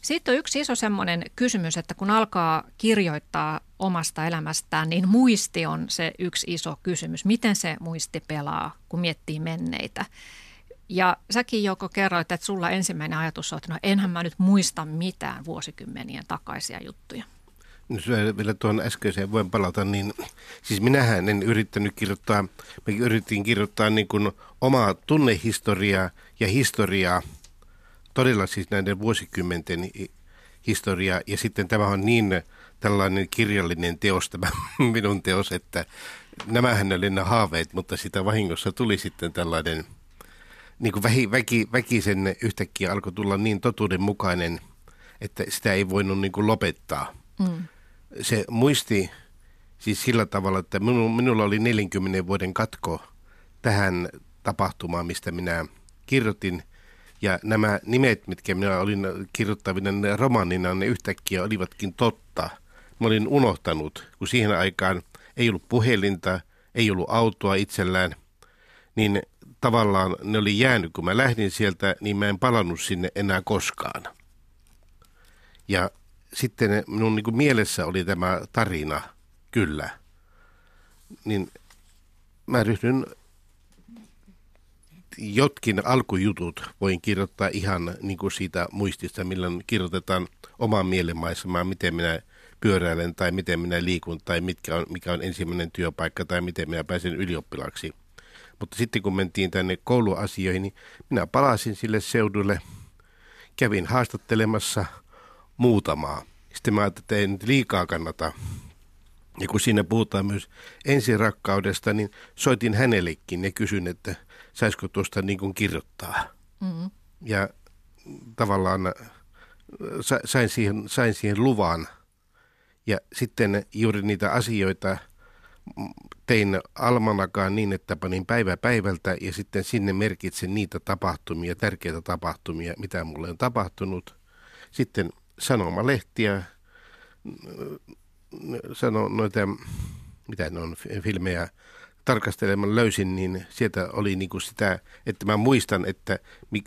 Sitten on yksi iso semmoinen kysymys, että kun alkaa kirjoittaa omasta elämästään, niin muisti on se yksi iso kysymys. Miten se muisti pelaa, kun miettii menneitä? Ja säkin joko kerroit, että sulla ensimmäinen ajatus on, että no enhän mä nyt muista mitään vuosikymmenien takaisia juttuja. No, vielä tuon äskeiseen voin palata, niin siis minähän en yrittänyt kirjoittaa, me yritin kirjoittaa niin kuin omaa tunnehistoriaa ja historiaa, todella siis näiden vuosikymmenten historiaa, ja sitten tämä on niin tällainen kirjallinen teos, tämä minun teos, että nämähän oli ne haaveet, mutta sitä vahingossa tuli sitten tällainen – niin kuin väki, väki, väkisen yhtäkkiä alkoi tulla niin totuudenmukainen, että sitä ei voinut niin kuin lopettaa. Mm. Se muisti siis sillä tavalla, että minulla oli 40 vuoden katko tähän tapahtumaan, mistä minä kirjoitin. Ja nämä nimet, mitkä minä olin kirjoittavina romaanina, ne yhtäkkiä olivatkin totta. Mä olin unohtanut, kun siihen aikaan ei ollut puhelinta, ei ollut autoa itsellään, niin tavallaan ne oli jäänyt, kun mä lähdin sieltä, niin mä en palannut sinne enää koskaan. Ja sitten minun niin kuin mielessä oli tämä tarina, kyllä. Niin mä ryhdyn jotkin alkujutut voin kirjoittaa ihan niin kuin siitä muistista, milloin kirjoitetaan omaan mielenmaisemaan, miten minä pyöräilen tai miten minä liikun tai mitkä on, mikä on ensimmäinen työpaikka tai miten minä pääsen ylioppilaksi. Mutta sitten kun mentiin tänne kouluasioihin, niin minä palasin sille seudulle, kävin haastattelemassa muutamaa. Sitten mä ajattelin, että ei nyt liikaa kannata. Ja kun siinä puhutaan myös ensirakkaudesta, niin soitin hänellekin ja kysyin, että saisiko tuosta niin kuin kirjoittaa. Mm-hmm. Ja tavallaan sain siihen, sain siihen luvan. Ja sitten juuri niitä asioita tein almanakaan niin, että panin päivä päivältä ja sitten sinne merkitsin niitä tapahtumia, tärkeitä tapahtumia, mitä mulle on tapahtunut. Sitten sanomalehtiä, sano noita, mitä ne on, filmejä, tarkastelemaan löysin, niin sieltä oli niin kuin sitä, että mä muistan, että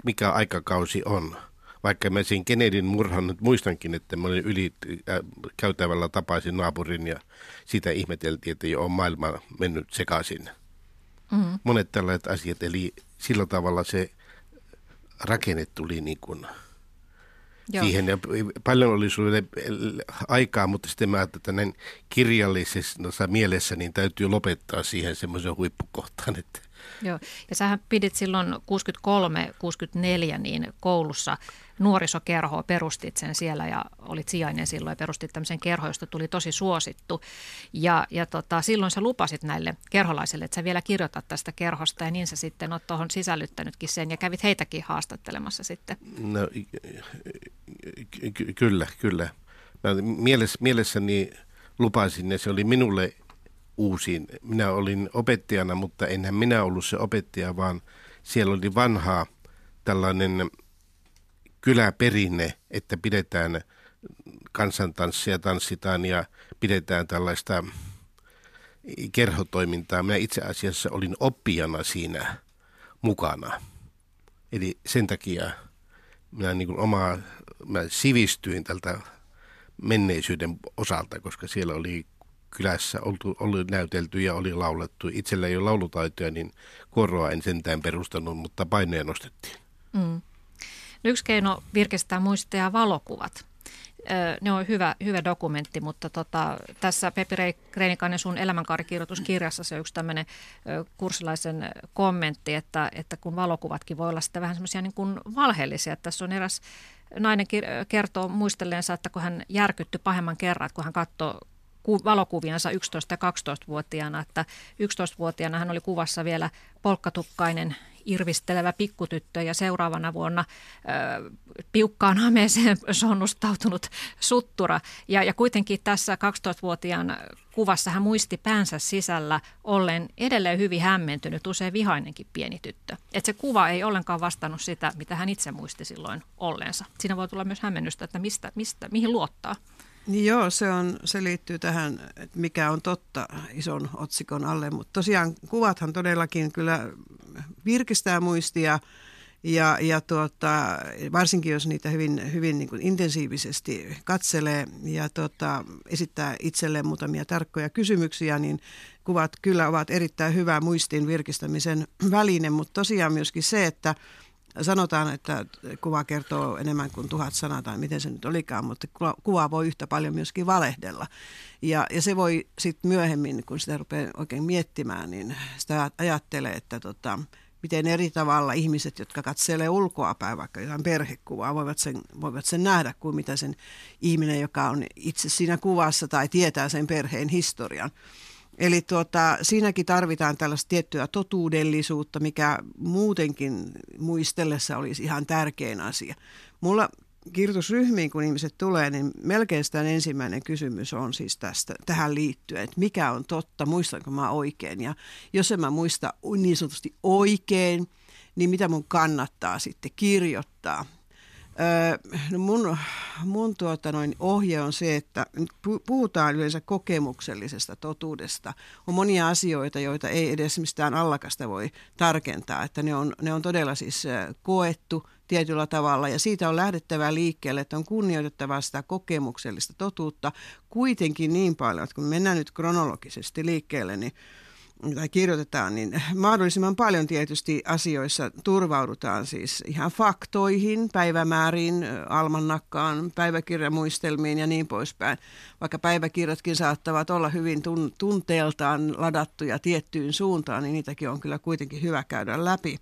mikä aikakausi on. Vaikka mä sen Kennedyn murhan nyt muistankin, että mä olin yli äh, käytävällä tapaisin naapurin ja sitä ihmeteltiin, että jo on maailma mennyt sekaisin. Mm-hmm. Monet tällaiset asiat, eli sillä tavalla se rakenne tuli niin kuin Joo. siihen. Ja paljon oli sulle aikaa, mutta sitten mä ajattelin, että näin kirjallisessa mielessä niin täytyy lopettaa siihen semmoisen huippukohtaan, että Joo, ja sähän pidit silloin 63-64 niin koulussa nuorisokerhoa, perustit sen siellä ja olit sijainen silloin ja perustit tämmöisen kerho, josta tuli tosi suosittu. Ja, ja tota, silloin sä lupasit näille kerholaisille, että sä vielä kirjoitat tästä kerhosta ja niin sä sitten oot tuohon sisällyttänytkin sen ja kävit heitäkin haastattelemassa sitten. No, ky- kyllä, kyllä. Mä mielessä, mielessäni lupasin ja se oli minulle uusiin. Minä olin opettajana, mutta enhän minä ollut se opettaja, vaan siellä oli vanhaa tällainen kyläperinne, että pidetään kansantanssia, tanssitaan ja pidetään tällaista kerhotoimintaa. Minä itse asiassa olin oppijana siinä mukana. Eli sen takia minä niin kuin omaa, mä sivistyin tältä menneisyyden osalta, koska siellä oli kylässä oltu, oli näytelty ja oli laulettu. Itsellä ei ole laulutaitoja, niin kuoroa en sentään perustanut, mutta paineja nostettiin. Mm. Yksi keino virkistää muistia valokuvat. Ne on hyvä, hyvä dokumentti, mutta tota, tässä Pepi Reinikainen sun elämänkaarikirjoituskirjassa se on yksi tämmöinen kurssilaisen kommentti, että, että kun valokuvatkin voi olla sitten vähän semmoisia niin valheellisia. Tässä on eräs nainen kertoo muistelleensa, että kun hän järkytty pahemman kerran, kun hän katsoi valokuviansa 11- ja 12-vuotiaana, että 11-vuotiaana hän oli kuvassa vielä polkkatukkainen irvistelevä pikkutyttö ja seuraavana vuonna ö, piukkaan hameeseen sonnustautunut suttura. Ja, ja kuitenkin tässä 12-vuotiaan kuvassa hän muisti päänsä sisällä ollen edelleen hyvin hämmentynyt, usein vihainenkin pieni tyttö. Että se kuva ei ollenkaan vastannut sitä, mitä hän itse muisti silloin olleensa. Siinä voi tulla myös hämmennystä, että mistä, mistä, mihin luottaa. Niin joo, se, on, se liittyy tähän, mikä on totta ison otsikon alle, mutta tosiaan kuvathan todellakin kyllä virkistää muistia ja, ja tuota, varsinkin jos niitä hyvin, hyvin niin intensiivisesti katselee ja tuota, esittää itselleen muutamia tarkkoja kysymyksiä, niin kuvat kyllä ovat erittäin hyvä muistin virkistämisen väline, mutta tosiaan myöskin se, että sanotaan, että kuva kertoo enemmän kuin tuhat sanaa tai miten se nyt olikaan, mutta kuva voi yhtä paljon myöskin valehdella. Ja, ja se voi sitten myöhemmin, kun sitä rupeaa oikein miettimään, niin sitä ajattelee, että tota, miten eri tavalla ihmiset, jotka katselee ulkoapäin vaikka jotain perhekuvaa, voivat sen, voivat sen nähdä kuin mitä sen ihminen, joka on itse siinä kuvassa tai tietää sen perheen historian. Eli tuota, siinäkin tarvitaan tällaista tiettyä totuudellisuutta, mikä muutenkin muistellessa olisi ihan tärkein asia. Mulla kirjoitusryhmiin, kun ihmiset tulee, niin melkein sitä ensimmäinen kysymys on siis tästä, tähän liittyen, että mikä on totta, muistanko mä oikein. Ja jos en mä muista niin sanotusti oikein, niin mitä mun kannattaa sitten kirjoittaa. Öö, no mun mun tuota noin ohje on se, että puhutaan yleensä kokemuksellisesta totuudesta. On monia asioita, joita ei edes mistään allakasta voi tarkentaa, että ne on, ne on todella siis koettu tietyllä tavalla ja siitä on lähdettävä liikkeelle, että on kunnioitettava sitä kokemuksellista totuutta kuitenkin niin paljon, että kun mennään nyt kronologisesti liikkeelle, niin tai kirjoitetaan, niin mahdollisimman paljon tietysti asioissa turvaudutaan siis ihan faktoihin, päivämääriin, almannakkaan, päiväkirjamuistelmiin ja niin poispäin. Vaikka päiväkirjatkin saattavat olla hyvin tun- tunteeltaan ladattuja tiettyyn suuntaan, niin niitäkin on kyllä kuitenkin hyvä käydä läpi.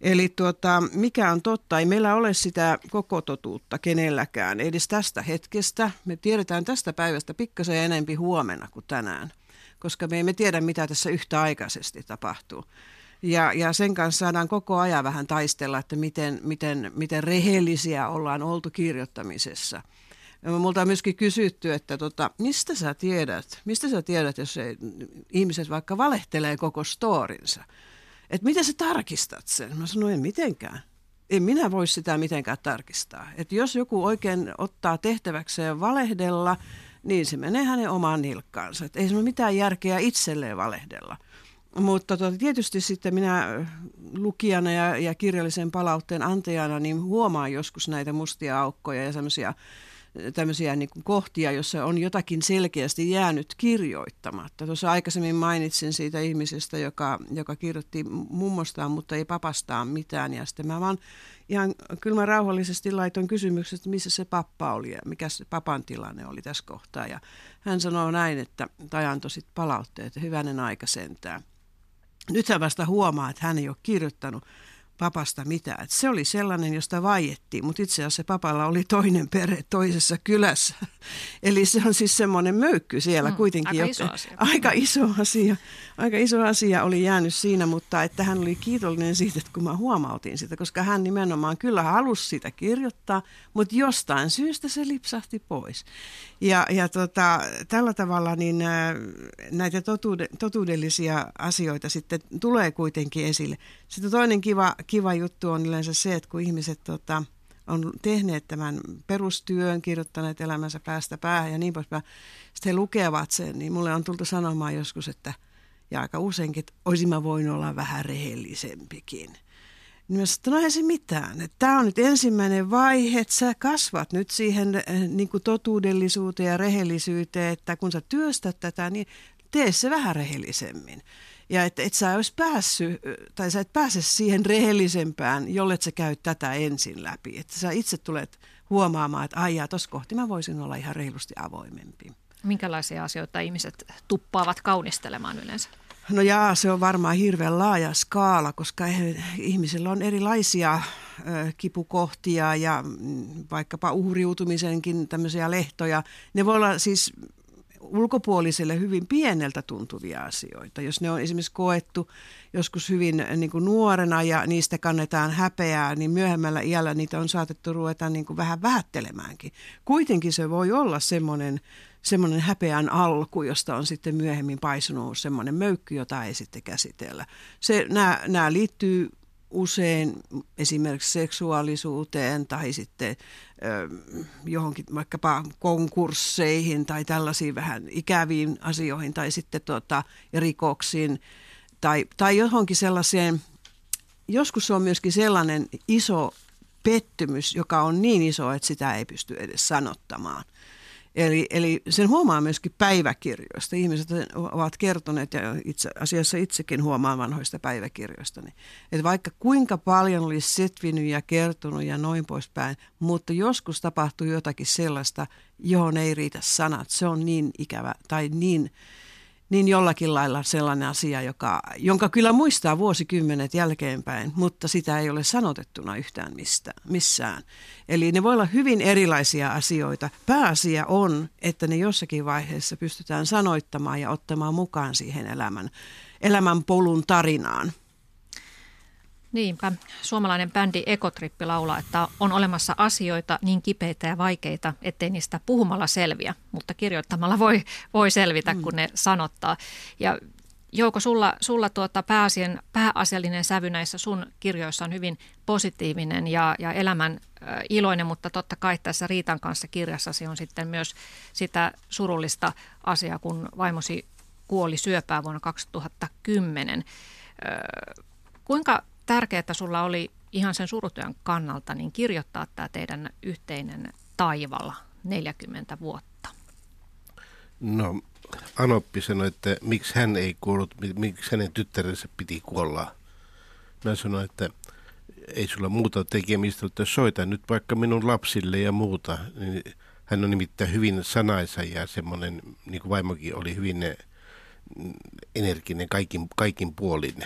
Eli tuota, mikä on totta, ei meillä ole sitä koko totuutta kenelläkään, edes tästä hetkestä. Me tiedetään tästä päivästä pikkasen enempi huomenna kuin tänään koska me emme tiedä, mitä tässä yhtäaikaisesti tapahtuu. Ja, ja sen kanssa saadaan koko ajan vähän taistella, että miten, miten, miten rehellisiä ollaan oltu kirjoittamisessa. Multa on myöskin kysytty, että tota, mistä sä tiedät, mistä sä tiedät, jos ei, ihmiset vaikka valehtelee koko storinsa. Että miten sä tarkistat sen? Mä sanoin, en mitenkään. En minä voi sitä mitenkään tarkistaa. Että jos joku oikein ottaa tehtäväkseen valehdella, niin se menee hänen omaan nilkkaansa. Että ei se ole mitään järkeä itselleen valehdella. Mutta tuota, tietysti sitten minä lukijana ja, ja kirjallisen palautteen antajana niin huomaan joskus näitä mustia aukkoja ja semmoisia tämmöisiä niin kuin kohtia, jossa on jotakin selkeästi jäänyt kirjoittamatta. Tuossa aikaisemmin mainitsin siitä ihmisestä, joka, joka kirjoitti mummostaan, mutta ei papastaan mitään. Ja sitten mä vaan ihan kyllä mä rauhallisesti laitoin kysymykset, että missä se pappa oli ja mikä se papan tilanne oli tässä kohtaa. Ja hän sanoi näin, että, tai antoi sitten palautteet, että hyvänen aika sentään. Nyt hän vasta huomaa, että hän ei ole kirjoittanut papasta mitään. Et se oli sellainen, josta vaiettiin, mutta itse asiassa papalla oli toinen perhe toisessa kylässä. Eli se on siis semmoinen möykky siellä mm, kuitenkin. Aika iso asia. Aika iso asia. Aika iso asia oli jäänyt siinä, mutta että hän oli kiitollinen siitä, että kun mä huomautin sitä, koska hän nimenomaan kyllä halusi sitä kirjoittaa, mutta jostain syystä se lipsahti pois. Ja, ja tota, tällä tavalla niin äh, näitä totuude, totuudellisia asioita sitten tulee kuitenkin esille. Sitten toinen kiva, kiva juttu on yleensä se, että kun ihmiset tota, on tehneet tämän perustyön, kirjoittaneet elämänsä päästä päähän ja niin poispäin, sitten he lukevat sen, niin mulle on tultu sanomaan joskus, että ja aika useinkin, että olisin mä voinut olla vähän rehellisempikin. Niin mä sanoin, no se mitään. Tämä on nyt ensimmäinen vaihe, että sä kasvat nyt siihen eh, niin kuin totuudellisuuteen ja rehellisyyteen, että kun sä työstät tätä, niin tee se vähän rehellisemmin. Ja että et sä olisi päässyt, tai sä et pääse siihen rehellisempään, jollet sä käyt tätä ensin läpi. Että sä itse tulet huomaamaan, että aijaa, tuossa kohti mä voisin olla ihan reilusti avoimempi. Minkälaisia asioita ihmiset tuppaavat kaunistelemaan yleensä? No jaa, se on varmaan hirveän laaja skaala, koska ihmisillä on erilaisia kipukohtia ja mm, vaikkapa uhriutumisenkin tämmöisiä lehtoja. Ne voi olla siis ulkopuoliselle hyvin pieneltä tuntuvia asioita. Jos ne on esimerkiksi koettu joskus hyvin niin kuin nuorena ja niistä kannetaan häpeää, niin myöhemmällä iällä niitä on saatettu ruveta niin kuin vähän vähättelemäänkin. Kuitenkin se voi olla semmoinen semmoinen häpeän alku, josta on sitten myöhemmin paisunut semmoinen möykky, jota ei sitten käsitellä. Se, nämä, nämä liittyy usein esimerkiksi seksuaalisuuteen tai sitten ö, johonkin vaikkapa konkursseihin tai tällaisiin vähän ikäviin asioihin tai sitten tuota, rikoksiin tai, tai johonkin sellaiseen, joskus se on myöskin sellainen iso pettymys, joka on niin iso, että sitä ei pysty edes sanottamaan – Eli, eli sen huomaa myöskin päiväkirjoista. Ihmiset ovat kertoneet, ja itse asiassa itsekin huomaan vanhoista päiväkirjoista, niin, että vaikka kuinka paljon olisi setvinyt ja kertonut ja noin poispäin, mutta joskus tapahtuu jotakin sellaista, johon ei riitä sanat. Se on niin ikävä tai niin niin jollakin lailla sellainen asia, joka, jonka kyllä muistaa vuosikymmenet jälkeenpäin, mutta sitä ei ole sanotettuna yhtään mistä, missään. Eli ne voi olla hyvin erilaisia asioita. Pääasia on, että ne jossakin vaiheessa pystytään sanoittamaan ja ottamaan mukaan siihen elämän, elämän polun tarinaan. Niinpä. Suomalainen bändi Ekotrippi laulaa, että on olemassa asioita niin kipeitä ja vaikeita, ettei niistä puhumalla selviä, mutta kirjoittamalla voi, voi selvitä, kun ne sanottaa. Ja Jouko, sulla, sulla tuota pääasien, pääasiallinen sävy näissä sun kirjoissa on hyvin positiivinen ja, ja elämän äh, iloinen, mutta totta kai tässä Riitan kanssa kirjassasi on sitten myös sitä surullista asiaa, kun vaimosi kuoli syöpää vuonna 2010. Äh, kuinka tärkeää, että sulla oli ihan sen surutyön kannalta niin kirjoittaa tämä teidän yhteinen taivalla 40 vuotta? No, Anoppi sanoi, että miksi hän ei kuollut, miksi hänen tyttärensä piti kuolla. Mä sanoin, että ei sulla muuta tekemistä, että soita nyt vaikka minun lapsille ja muuta. Niin hän on nimittäin hyvin sanaisa ja semmoinen, niin kuin vaimokin oli hyvin energinen kaikin, kaikin puolin.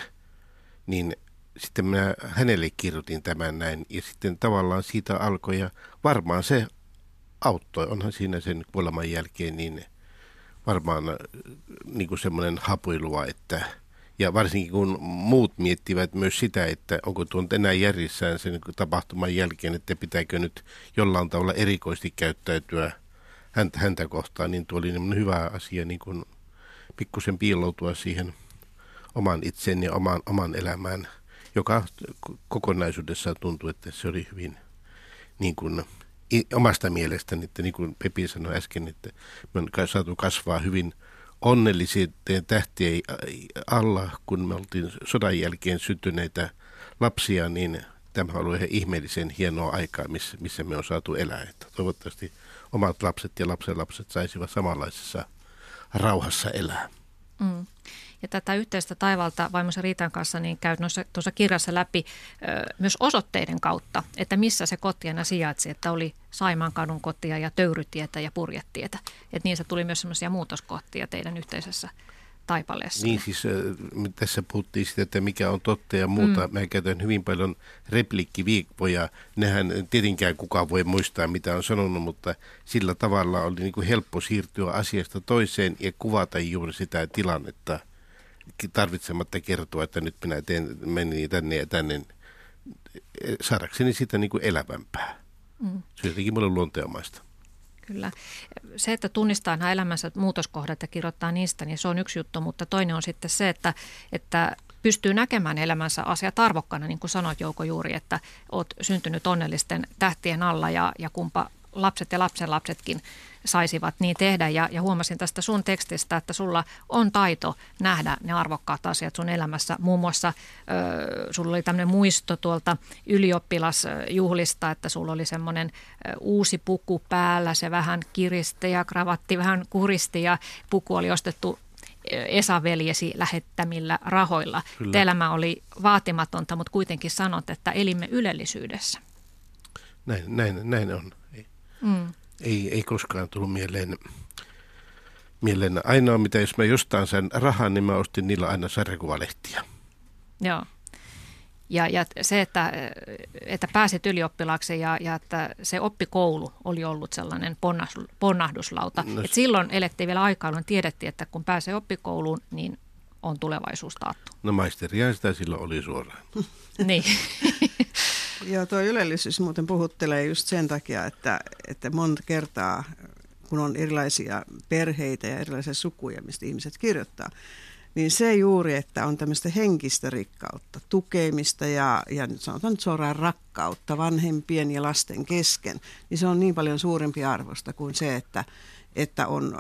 Niin sitten minä hänelle kirjoitin tämän näin ja sitten tavallaan siitä alkoi ja varmaan se auttoi. Onhan siinä sen kuoleman jälkeen niin varmaan äh, niin kuin semmoinen hapuilua, että Ja varsinkin kun muut miettivät myös sitä, että onko tuon enää järjissään sen tapahtuman jälkeen, että pitääkö nyt jollain tavalla erikoisesti käyttäytyä häntä, häntä kohtaan, niin tuo oli niin hyvä asia niin kuin pikkusen piiloutua siihen oman itseen ja oman, oman elämään, joka kokonaisuudessaan tuntui, että se oli hyvin niin kuin omasta mielestäni, että niin kuin Pepi sanoi äsken, että me on saatu kasvaa hyvin onnellisten tähtien alla, kun me oltiin sodan jälkeen syntyneitä lapsia, niin tämä ollut ihan ihmeellisen hienoa aikaa, missä, missä me on saatu elää. Että toivottavasti omat lapset ja lapsenlapset saisivat samanlaisessa rauhassa elää. Mm. Ja tätä yhteistä taivalta vaimossa Riitan kanssa niin käy tuossa kirjassa läpi ö, myös osoitteiden kautta, että missä se kotiena sijaitsi, että oli Saimankadun kotia ja Töyrytietä ja Purjetietä. Että niissä tuli myös semmoisia muutoskohtia teidän yhteisessä taipaleessa. Niin siis tässä puhuttiin siitä, että mikä on totta ja muuta. Mm. Mä käytän hyvin paljon replikkiviikkoja. Nehän tietenkään kukaan voi muistaa, mitä on sanonut, mutta sillä tavalla oli niin kuin helppo siirtyä asiasta toiseen ja kuvata juuri sitä tilannetta tarvitsematta kertoa, että nyt minä teen, menin tänne ja tänne saadakseni sitä niin kuin elävämpää. Mm. Se on jotenkin mulle luonteomaista. Kyllä. Se, että tunnistaa nämä elämänsä muutoskohdat ja kirjoittaa niistä, niin se on yksi juttu, mutta toinen on sitten se, että, että pystyy näkemään elämänsä asiat arvokkana, niin kuin sanoit Jouko juuri, että olet syntynyt onnellisten tähtien alla ja, ja kumpa lapset ja lapsenlapsetkin saisivat niin tehdä. Ja, ja huomasin tästä sun tekstistä, että sulla on taito nähdä ne arvokkaat asiat sun elämässä. Muun muassa ö, sulla oli tämmöinen muisto tuolta ylioppilasjuhlista, että sulla oli semmoinen uusi puku päällä, se vähän kiristi ja kravatti vähän kuristi ja puku oli ostettu Esa-veljesi lähettämillä rahoilla. Kyllä. Elämä oli vaatimatonta, mutta kuitenkin sanot, että elimme ylellisyydessä. Näin, näin, näin on. Mm. Ei, ei koskaan tullut mieleen, mieleen. Ainoa, mitä jos mä jostain sain rahaa, niin mä ostin niillä aina sarjakuvalehtiä. Joo. Ja, ja se, että, että pääsit ylioppilaaksi ja, ja että se oppikoulu oli ollut sellainen ponnahduslauta. No, Et silloin elettiin vielä aikaa, jolloin tiedettiin, että kun pääsee oppikouluun, niin on tulevaisuus taattu. No maisteriaan sitä silloin oli suoraan. niin. Joo, tuo ylellisyys muuten puhuttelee just sen takia, että, että monta kertaa, kun on erilaisia perheitä ja erilaisia sukuja, mistä ihmiset kirjoittaa, niin se juuri, että on tämmöistä henkistä rikkautta, tukemista ja, ja sanotaan nyt suoraan rakkautta vanhempien ja lasten kesken, niin se on niin paljon suurempi arvosta kuin se, että, että on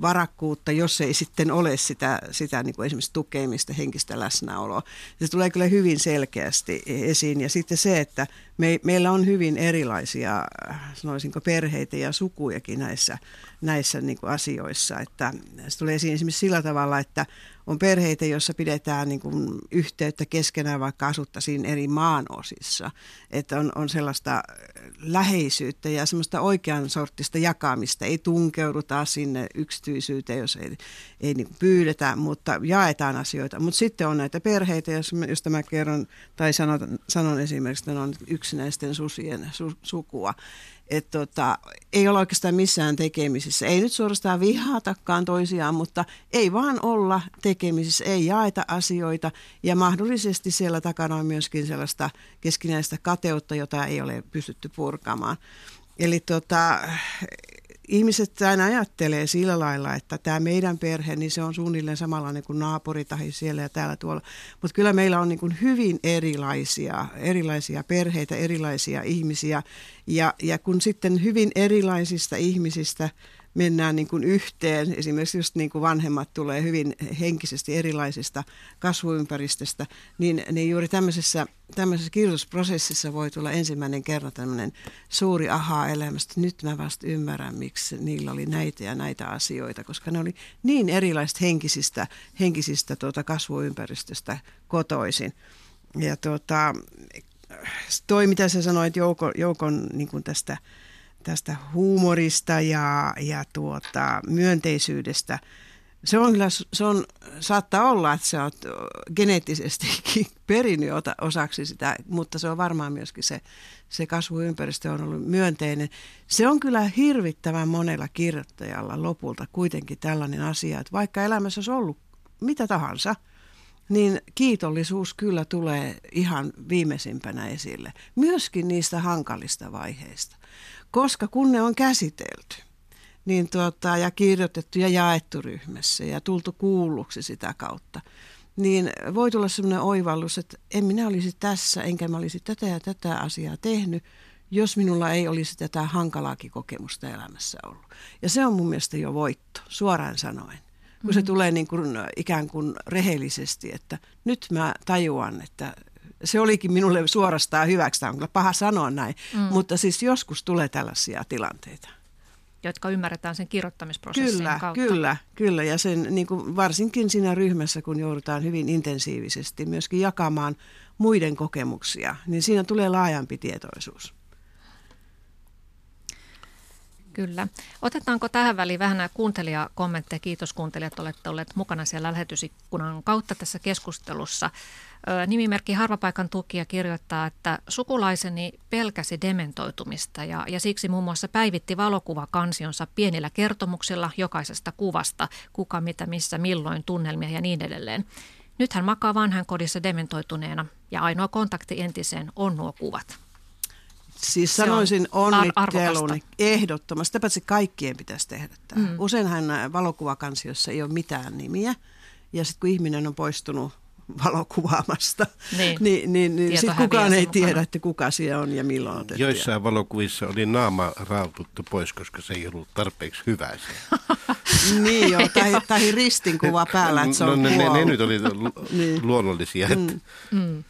varakkuutta, jos ei sitten ole sitä, sitä niin kuin esimerkiksi tukemista, henkistä läsnäoloa. Se tulee kyllä hyvin selkeästi esiin. Ja sitten se, että me, meillä on hyvin erilaisia, sanoisinko, perheitä ja sukujakin näissä, näissä niin kuin asioissa. Että se tulee esiin esimerkiksi sillä tavalla, että on perheitä, joissa pidetään niin kuin yhteyttä keskenään, vaikka asuttaisiin eri maanosissa. Että on, on sellaista läheisyyttä ja semmoista oikean sorttista jakamista. Ei tunkeuduta sinne yksityisyyteen, jos ei, ei niin pyydetä, mutta jaetaan asioita. Mutta sitten on näitä perheitä, joista mä kerron tai sanon, sanon esimerkiksi, että ne on yksinäisten susien su, sukua että tota, ei ole oikeastaan missään tekemisissä. Ei nyt suorastaan vihatakaan toisiaan, mutta ei vaan olla tekemisissä, ei jaeta asioita ja mahdollisesti siellä takana on myöskin sellaista keskinäistä kateutta, jota ei ole pystytty purkamaan. Eli tota, ihmiset aina ajattelee sillä lailla, että tämä meidän perhe, niin se on suunnilleen samanlainen kuin naapuri tai siellä ja täällä tuolla. Mutta kyllä meillä on niin kuin hyvin erilaisia, erilaisia perheitä, erilaisia ihmisiä. Ja, ja kun sitten hyvin erilaisista ihmisistä mennään niin kuin yhteen. Esimerkiksi just niin kuin vanhemmat tulee hyvin henkisesti erilaisista kasvuympäristöstä, niin, niin juuri tämmöisessä, tämmöisessä kirjoitusprosessissa voi tulla ensimmäinen kerran tämmöinen suuri aha-elämästä. Nyt mä vasta ymmärrän, miksi niillä oli näitä ja näitä asioita, koska ne oli niin erilaisista henkisistä, henkisistä tuota kasvuympäristöstä kotoisin. Ja tuota, toi, mitä sä sanoit Joukon, Joukon niin kuin tästä tästä huumorista ja, ja tuota, myönteisyydestä. Se on kyllä, se on, saattaa olla, että sä oot geneettisesti perinnyt osaksi sitä, mutta se on varmaan myöskin se, se kasvuympäristö on ollut myönteinen. Se on kyllä hirvittävän monella kirjoittajalla lopulta kuitenkin tällainen asia, että vaikka elämässä olisi ollut mitä tahansa, niin kiitollisuus kyllä tulee ihan viimeisimpänä esille. Myöskin niistä hankalista vaiheista. Koska kun ne on käsitelty niin tuota, ja kirjoitettu ja jaettu ryhmässä ja tultu kuulluksi sitä kautta, niin voi tulla sellainen oivallus, että en minä olisi tässä, enkä mä olisi tätä ja tätä asiaa tehnyt, jos minulla ei olisi tätä hankalaakin kokemusta elämässä ollut. Ja se on mun mielestä jo voitto, suoraan sanoen. Kun mm-hmm. se tulee niin kuin ikään kuin rehellisesti, että nyt mä tajuan, että se olikin minulle suorastaan hyväksi. Tämä on kyllä paha sanoa näin, mm. mutta siis joskus tulee tällaisia tilanteita jotka ymmärretään sen kirjoittamisprosessin kyllä, kautta. Kyllä, kyllä. Ja sen, niin kuin varsinkin siinä ryhmässä, kun joudutaan hyvin intensiivisesti myöskin jakamaan muiden kokemuksia, niin siinä tulee laajampi tietoisuus. Kyllä. Otetaanko tähän väliin vähän nämä kuuntelijakommentteja? Kiitos kuuntelijat, olette olleet mukana siellä lähetysikkunan kautta tässä keskustelussa. Nimimerkki Harvapaikan tukija kirjoittaa, että sukulaiseni pelkäsi dementoitumista ja, ja siksi muun muassa päivitti valokuvakansionsa pienillä kertomuksilla jokaisesta kuvasta, kuka, mitä, missä, milloin, tunnelmia ja niin edelleen. Nyt hän makaa vanhan kodissa dementoituneena ja ainoa kontakti entiseen on nuo kuvat. Siis sanoisin on onnitteluni ehdottomasti. Paitsi kaikkien pitäisi tehdä tämä. Mm. Useinhan valokuvakansiossa ei ole mitään nimiä. Ja sitten kun ihminen on poistunut valokuvaamasta, niin, niin, niin, niin sit kukaan ei tiedä, mukana. että kuka siellä on ja milloin otettu. Joissain valokuvissa oli naama raaputtu pois, koska se ei ollut tarpeeksi hyvä niin joo, tai, tai ristinkuva päällä, että se on no, ne, ne, ne nyt oli niin. luonnollisia. Että... Mm. Mm.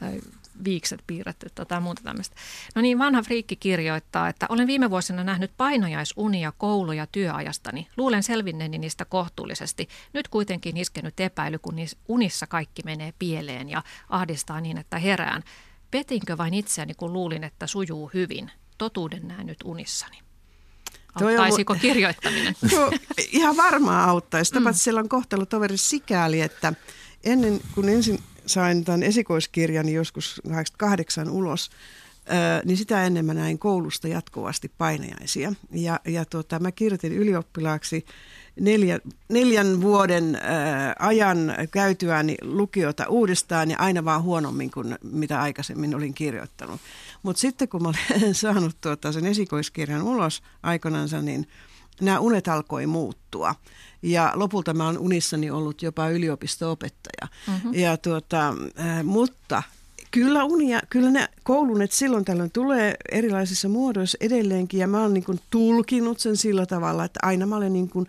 Tai viikset piirretty tai muuta tämmöistä. No niin, vanha friikki kirjoittaa, että olen viime vuosina nähnyt painajasunia koulu- ja työajastani. Luulen selvinneeni niistä kohtuullisesti. Nyt kuitenkin iskenyt epäily, kun unissa kaikki menee pieleen ja ahdistaa niin, että herään. Petinkö vain itseäni, kun luulin, että sujuu hyvin? Totuuden näen nyt unissani. Auttaisiko kirjoittaminen? No, ihan varmaan auttaisi. Mm. Siellä on kohtelu sikäli, että ennen kuin ensin sain tämän esikoiskirjan joskus 88 ulos, niin sitä ennen mä näin koulusta jatkuvasti painajaisia. Ja, ja tuota, mä kirjoitin ylioppilaaksi neljä, neljän vuoden ää, ajan käytyäni lukiota uudestaan ja aina vaan huonommin kuin mitä aikaisemmin olin kirjoittanut. Mutta sitten kun mä olin saanut tuota sen esikoiskirjan ulos aikanansa, niin nämä unet alkoi muuttua. Ja lopulta mä oon unissani ollut jopa yliopisto-opettaja. Mm-hmm. Ja tuota, äh, mutta Kyllä unia, kyllä ne koulunet silloin tällöin tulee erilaisissa muodoissa edelleenkin ja mä oon niin kuin tulkinut sen sillä tavalla, että aina mä olen niin kuin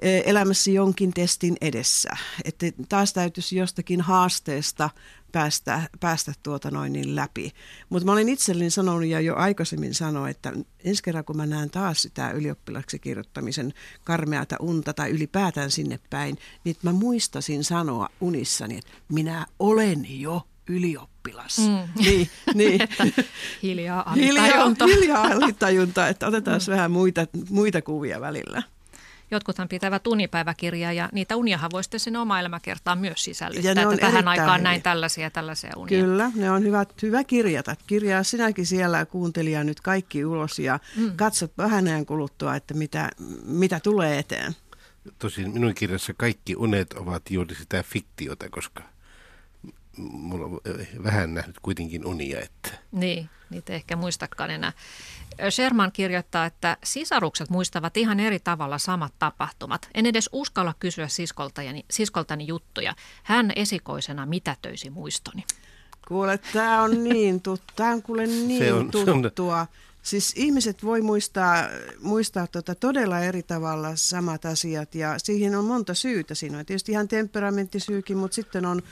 elämässä jonkin testin edessä. Että taas täytyisi jostakin haasteesta päästä, päästä tuota noin niin läpi. Mutta mä olin itselleni sanonut ja jo aikaisemmin sanoin, että ensi kerran kun mä näen taas sitä ylioppilaksi kirjoittamisen karmeata unta tai ylipäätään sinne päin, niin mä muistasin sanoa unissani, että minä olen jo ylioppilas. Mm. Niin, niin. hiljaa alitajunta. Hiljaa, hiljaa alitajunta, että otetaan mm. vähän muita, muita kuvia välillä. Jotkuthan pitävät unipäiväkirjaa ja niitä uniahan voi sitten sinne oma elämäkertaan myös sisällyttää. Ja ne on että tähän aikaan näin tällaisia ja tällaisia unia. Kyllä, ne on hyvä, hyvä kirjata. Kirjaa sinäkin siellä kuuntelija nyt kaikki ulos ja mm. katsot vähän ajan kuluttua, että mitä, mitä tulee eteen. Tosin minun kirjassa kaikki unet ovat juuri sitä fiktiota, koska mulla on vähän nähnyt kuitenkin unia. Että. Niin, niitä ehkä muistakaan enää. Sherman kirjoittaa, että sisarukset muistavat ihan eri tavalla samat tapahtumat. En edes uskalla kysyä siskoltani, siskoltani juttuja. Hän esikoisena mitätöisi muistoni. Kuule, tämä on niin tuttu. Tämä on kuule niin se on, tuttua. Siis ihmiset voi muistaa, muistaa tota todella eri tavalla samat asiat ja siihen on monta syytä. Siinä on tietysti ihan temperamenttisyykin, mutta sitten on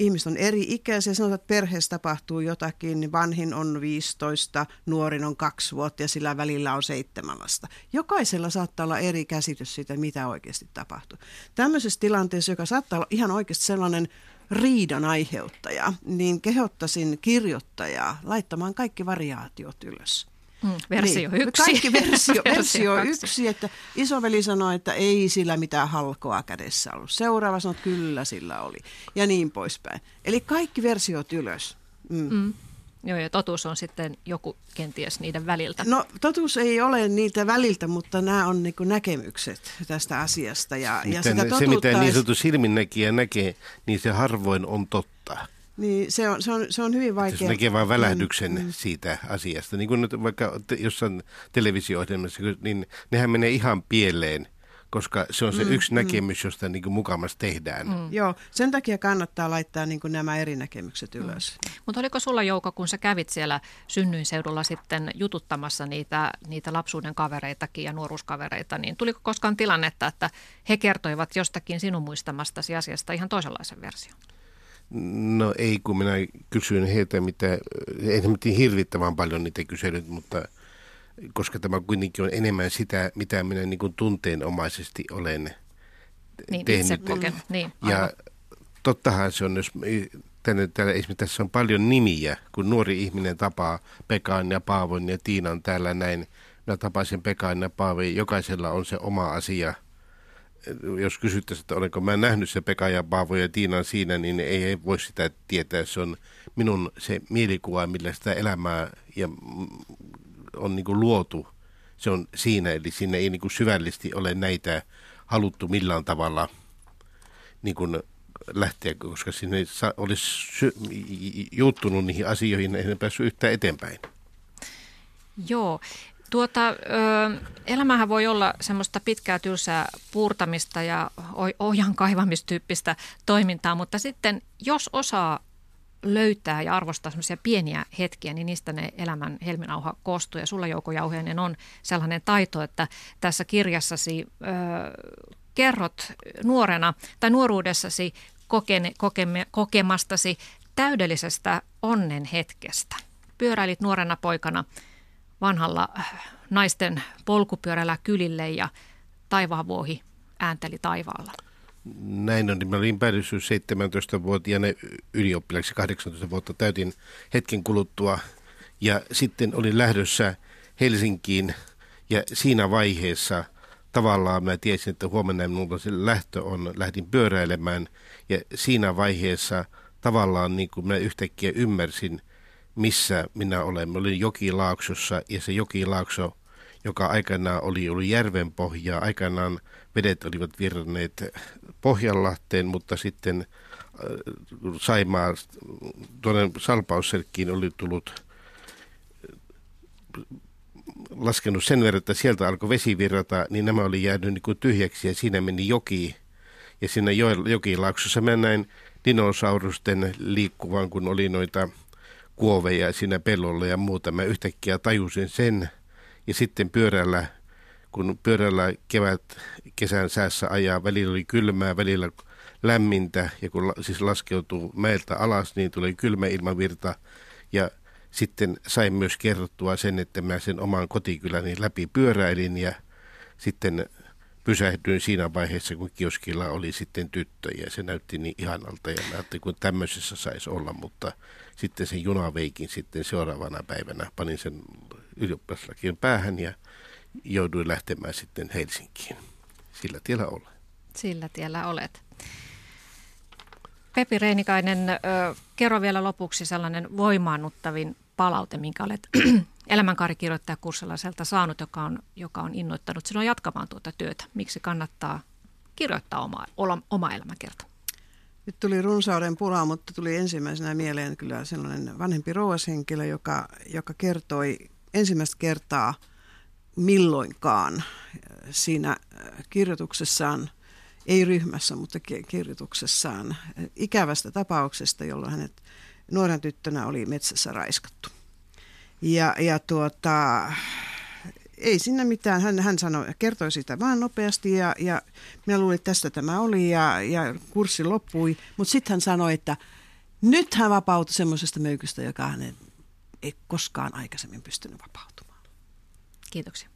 ihmiset on eri ikäisiä, sanotaan, että perheessä tapahtuu jotakin, niin vanhin on 15, nuorin on kaksi vuotta ja sillä välillä on seitsemän lasta. Jokaisella saattaa olla eri käsitys siitä, mitä oikeasti tapahtuu. Tämmöisessä tilanteessa, joka saattaa olla ihan oikeasti sellainen riidan aiheuttaja, niin kehottaisin kirjoittajaa laittamaan kaikki variaatiot ylös. Mm, versio niin. yksi. Kaikki versio, versio yksi, että isoveli sanoi, että ei sillä mitään halkoa kädessä ollut. Seuraava sanoi, että kyllä sillä oli. Ja niin poispäin. Eli kaikki versiot ylös. Mm. Mm. Joo, ja totuus on sitten joku kenties niiden väliltä. No totuus ei ole niitä väliltä, mutta nämä on niin näkemykset tästä asiasta. Ja, ja sitä se, mitä niin sanottu silminnäkijä näkee, niin se harvoin on totta. Niin, se on, se on, se on hyvin vaikea. Jos näkee vain välähdyksen mm, siitä asiasta, niin kuin nyt vaikka jossain televisio-ohjelmassa, niin nehän menee ihan pieleen – koska se on se mm, yksi mm. näkemys, josta niin kuin mukamassa tehdään. Mm. Joo, sen takia kannattaa laittaa niin kuin nämä eri näkemykset mm. ylös. Mm. Mutta oliko sulla Jouko, kun sä kävit siellä synnyinseudulla sitten jututtamassa niitä, niitä lapsuuden kavereitakin ja nuoruuskavereita, niin tuliko koskaan tilannetta, että he kertoivat jostakin sinun muistamastasi asiasta ihan toisenlaisen version? No ei, kun minä kysyin heitä, mitä, ei hirvittävän paljon niitä kyselyt, mutta – koska tämä kuitenkin on enemmän sitä, mitä minä niin kuin tunteenomaisesti olen niin, tehnyt. Koken. Niin, ja tottahan se on, jos tänne, täällä, esimerkiksi tässä on paljon nimiä, kun nuori ihminen tapaa Pekan ja Paavon ja Tiinan täällä näin. Mä tapasin Pekan ja Paavon, jokaisella on se oma asia. Jos kysyttäisiin, että olenko mä nähnyt se Pekka ja Paavo ja Tiinan siinä, niin ei voi sitä tietää. Se on minun se mielikuva, millä sitä elämää ja on niin kuin luotu, se on siinä, eli sinne ei niin kuin syvällisesti ole näitä haluttu millään tavalla niin kuin lähteä, koska sinne olisi sy- juuttunut niihin asioihin, ei päässyt yhtään eteenpäin. Joo. Tuota, ö, elämähän voi olla semmoista pitkää tylsää puurtamista ja ohjan kaivamistyyppistä toimintaa, mutta sitten jos osaa löytää ja arvostaa semmoisia pieniä hetkiä, niin niistä ne elämän helminauha koostuu. Ja sulla Jouko Jauhiainen on sellainen taito, että tässä kirjassasi ö, kerrot nuorena tai nuoruudessasi kokene, kokeme, kokemastasi täydellisestä onnen hetkestä. Pyöräilit nuorena poikana vanhalla naisten polkupyörällä kylille ja taivaanvuohi äänteli taivaalla. Näin on, niin mä olin päädyssä 17-vuotiaana ylioppilaksi. 18 vuotta täytin hetken kuluttua. Ja sitten olin lähdössä Helsinkiin. Ja siinä vaiheessa tavallaan mä tiesin, että huomenna minulla se lähtö on, lähdin pyöräilemään. Ja siinä vaiheessa tavallaan niin kuin mä yhtäkkiä ymmärsin, missä minä olen. Mä olin Jokilaaksossa ja se Jokilaakso, joka aikanaan oli ollut järven pohjaa, aikanaan vedet olivat virranneet Pohjanlahteen, mutta sitten äh, Saimaa, tuonne Salpausselkkiin oli tullut laskenut sen verran, että sieltä alkoi vesi virrata, niin nämä oli jäänyt niin kuin tyhjäksi ja siinä meni joki. Ja siinä jokilaaksossa mä näin dinosaurusten liikkuvan, kun oli noita kuoveja siinä pellolla ja muuta. Mä yhtäkkiä tajusin sen. Ja sitten pyörällä kun pyörällä kevät kesän säässä ajaa, välillä oli kylmää, välillä lämmintä. Ja kun siis laskeutuu mäeltä alas, niin tuli kylmä ilmavirta. Ja sitten sain myös kerrottua sen, että mä sen oman kotikyläni läpi pyöräilin. Ja sitten pysähdyin siinä vaiheessa, kun kioskilla oli sitten tyttö. Ja se näytti niin ihanalta. Ja mä ajattelin, kun tämmöisessä saisi olla, mutta sitten sen junaveikin sitten seuraavana päivänä panin sen ylioppilaslakien päähän ja jouduin lähtemään sitten Helsinkiin. Sillä tiellä olen. Sillä tiellä olet. Pepi Reinikainen, kerro vielä lopuksi sellainen voimaannuttavin palaute, minkä olet elämänkaarikirjoittajakurssilaiselta saanut, joka on, joka on innoittanut sinua jatkamaan tuota työtä. Miksi kannattaa kirjoittaa oma, oma elämäkerta? Nyt tuli runsauden pulaa, mutta tuli ensimmäisenä mieleen kyllä sellainen vanhempi rouvashenkilö, joka, joka kertoi ensimmäistä kertaa – milloinkaan siinä kirjoituksessaan, ei ryhmässä, mutta kirjoituksessaan ikävästä tapauksesta, jolloin hänet nuoren tyttönä oli metsässä raiskattu. Ja, ja tuota, ei sinne mitään. Hän, hän sanoi, kertoi sitä vaan nopeasti ja, ja minä luulin, että tästä tämä oli ja, ja kurssi loppui. Mutta sitten hän sanoi, että nyt hän vapautui semmoisesta möykystä, joka hän ei koskaan aikaisemmin pystynyt vapautumaan. Kiitoksia.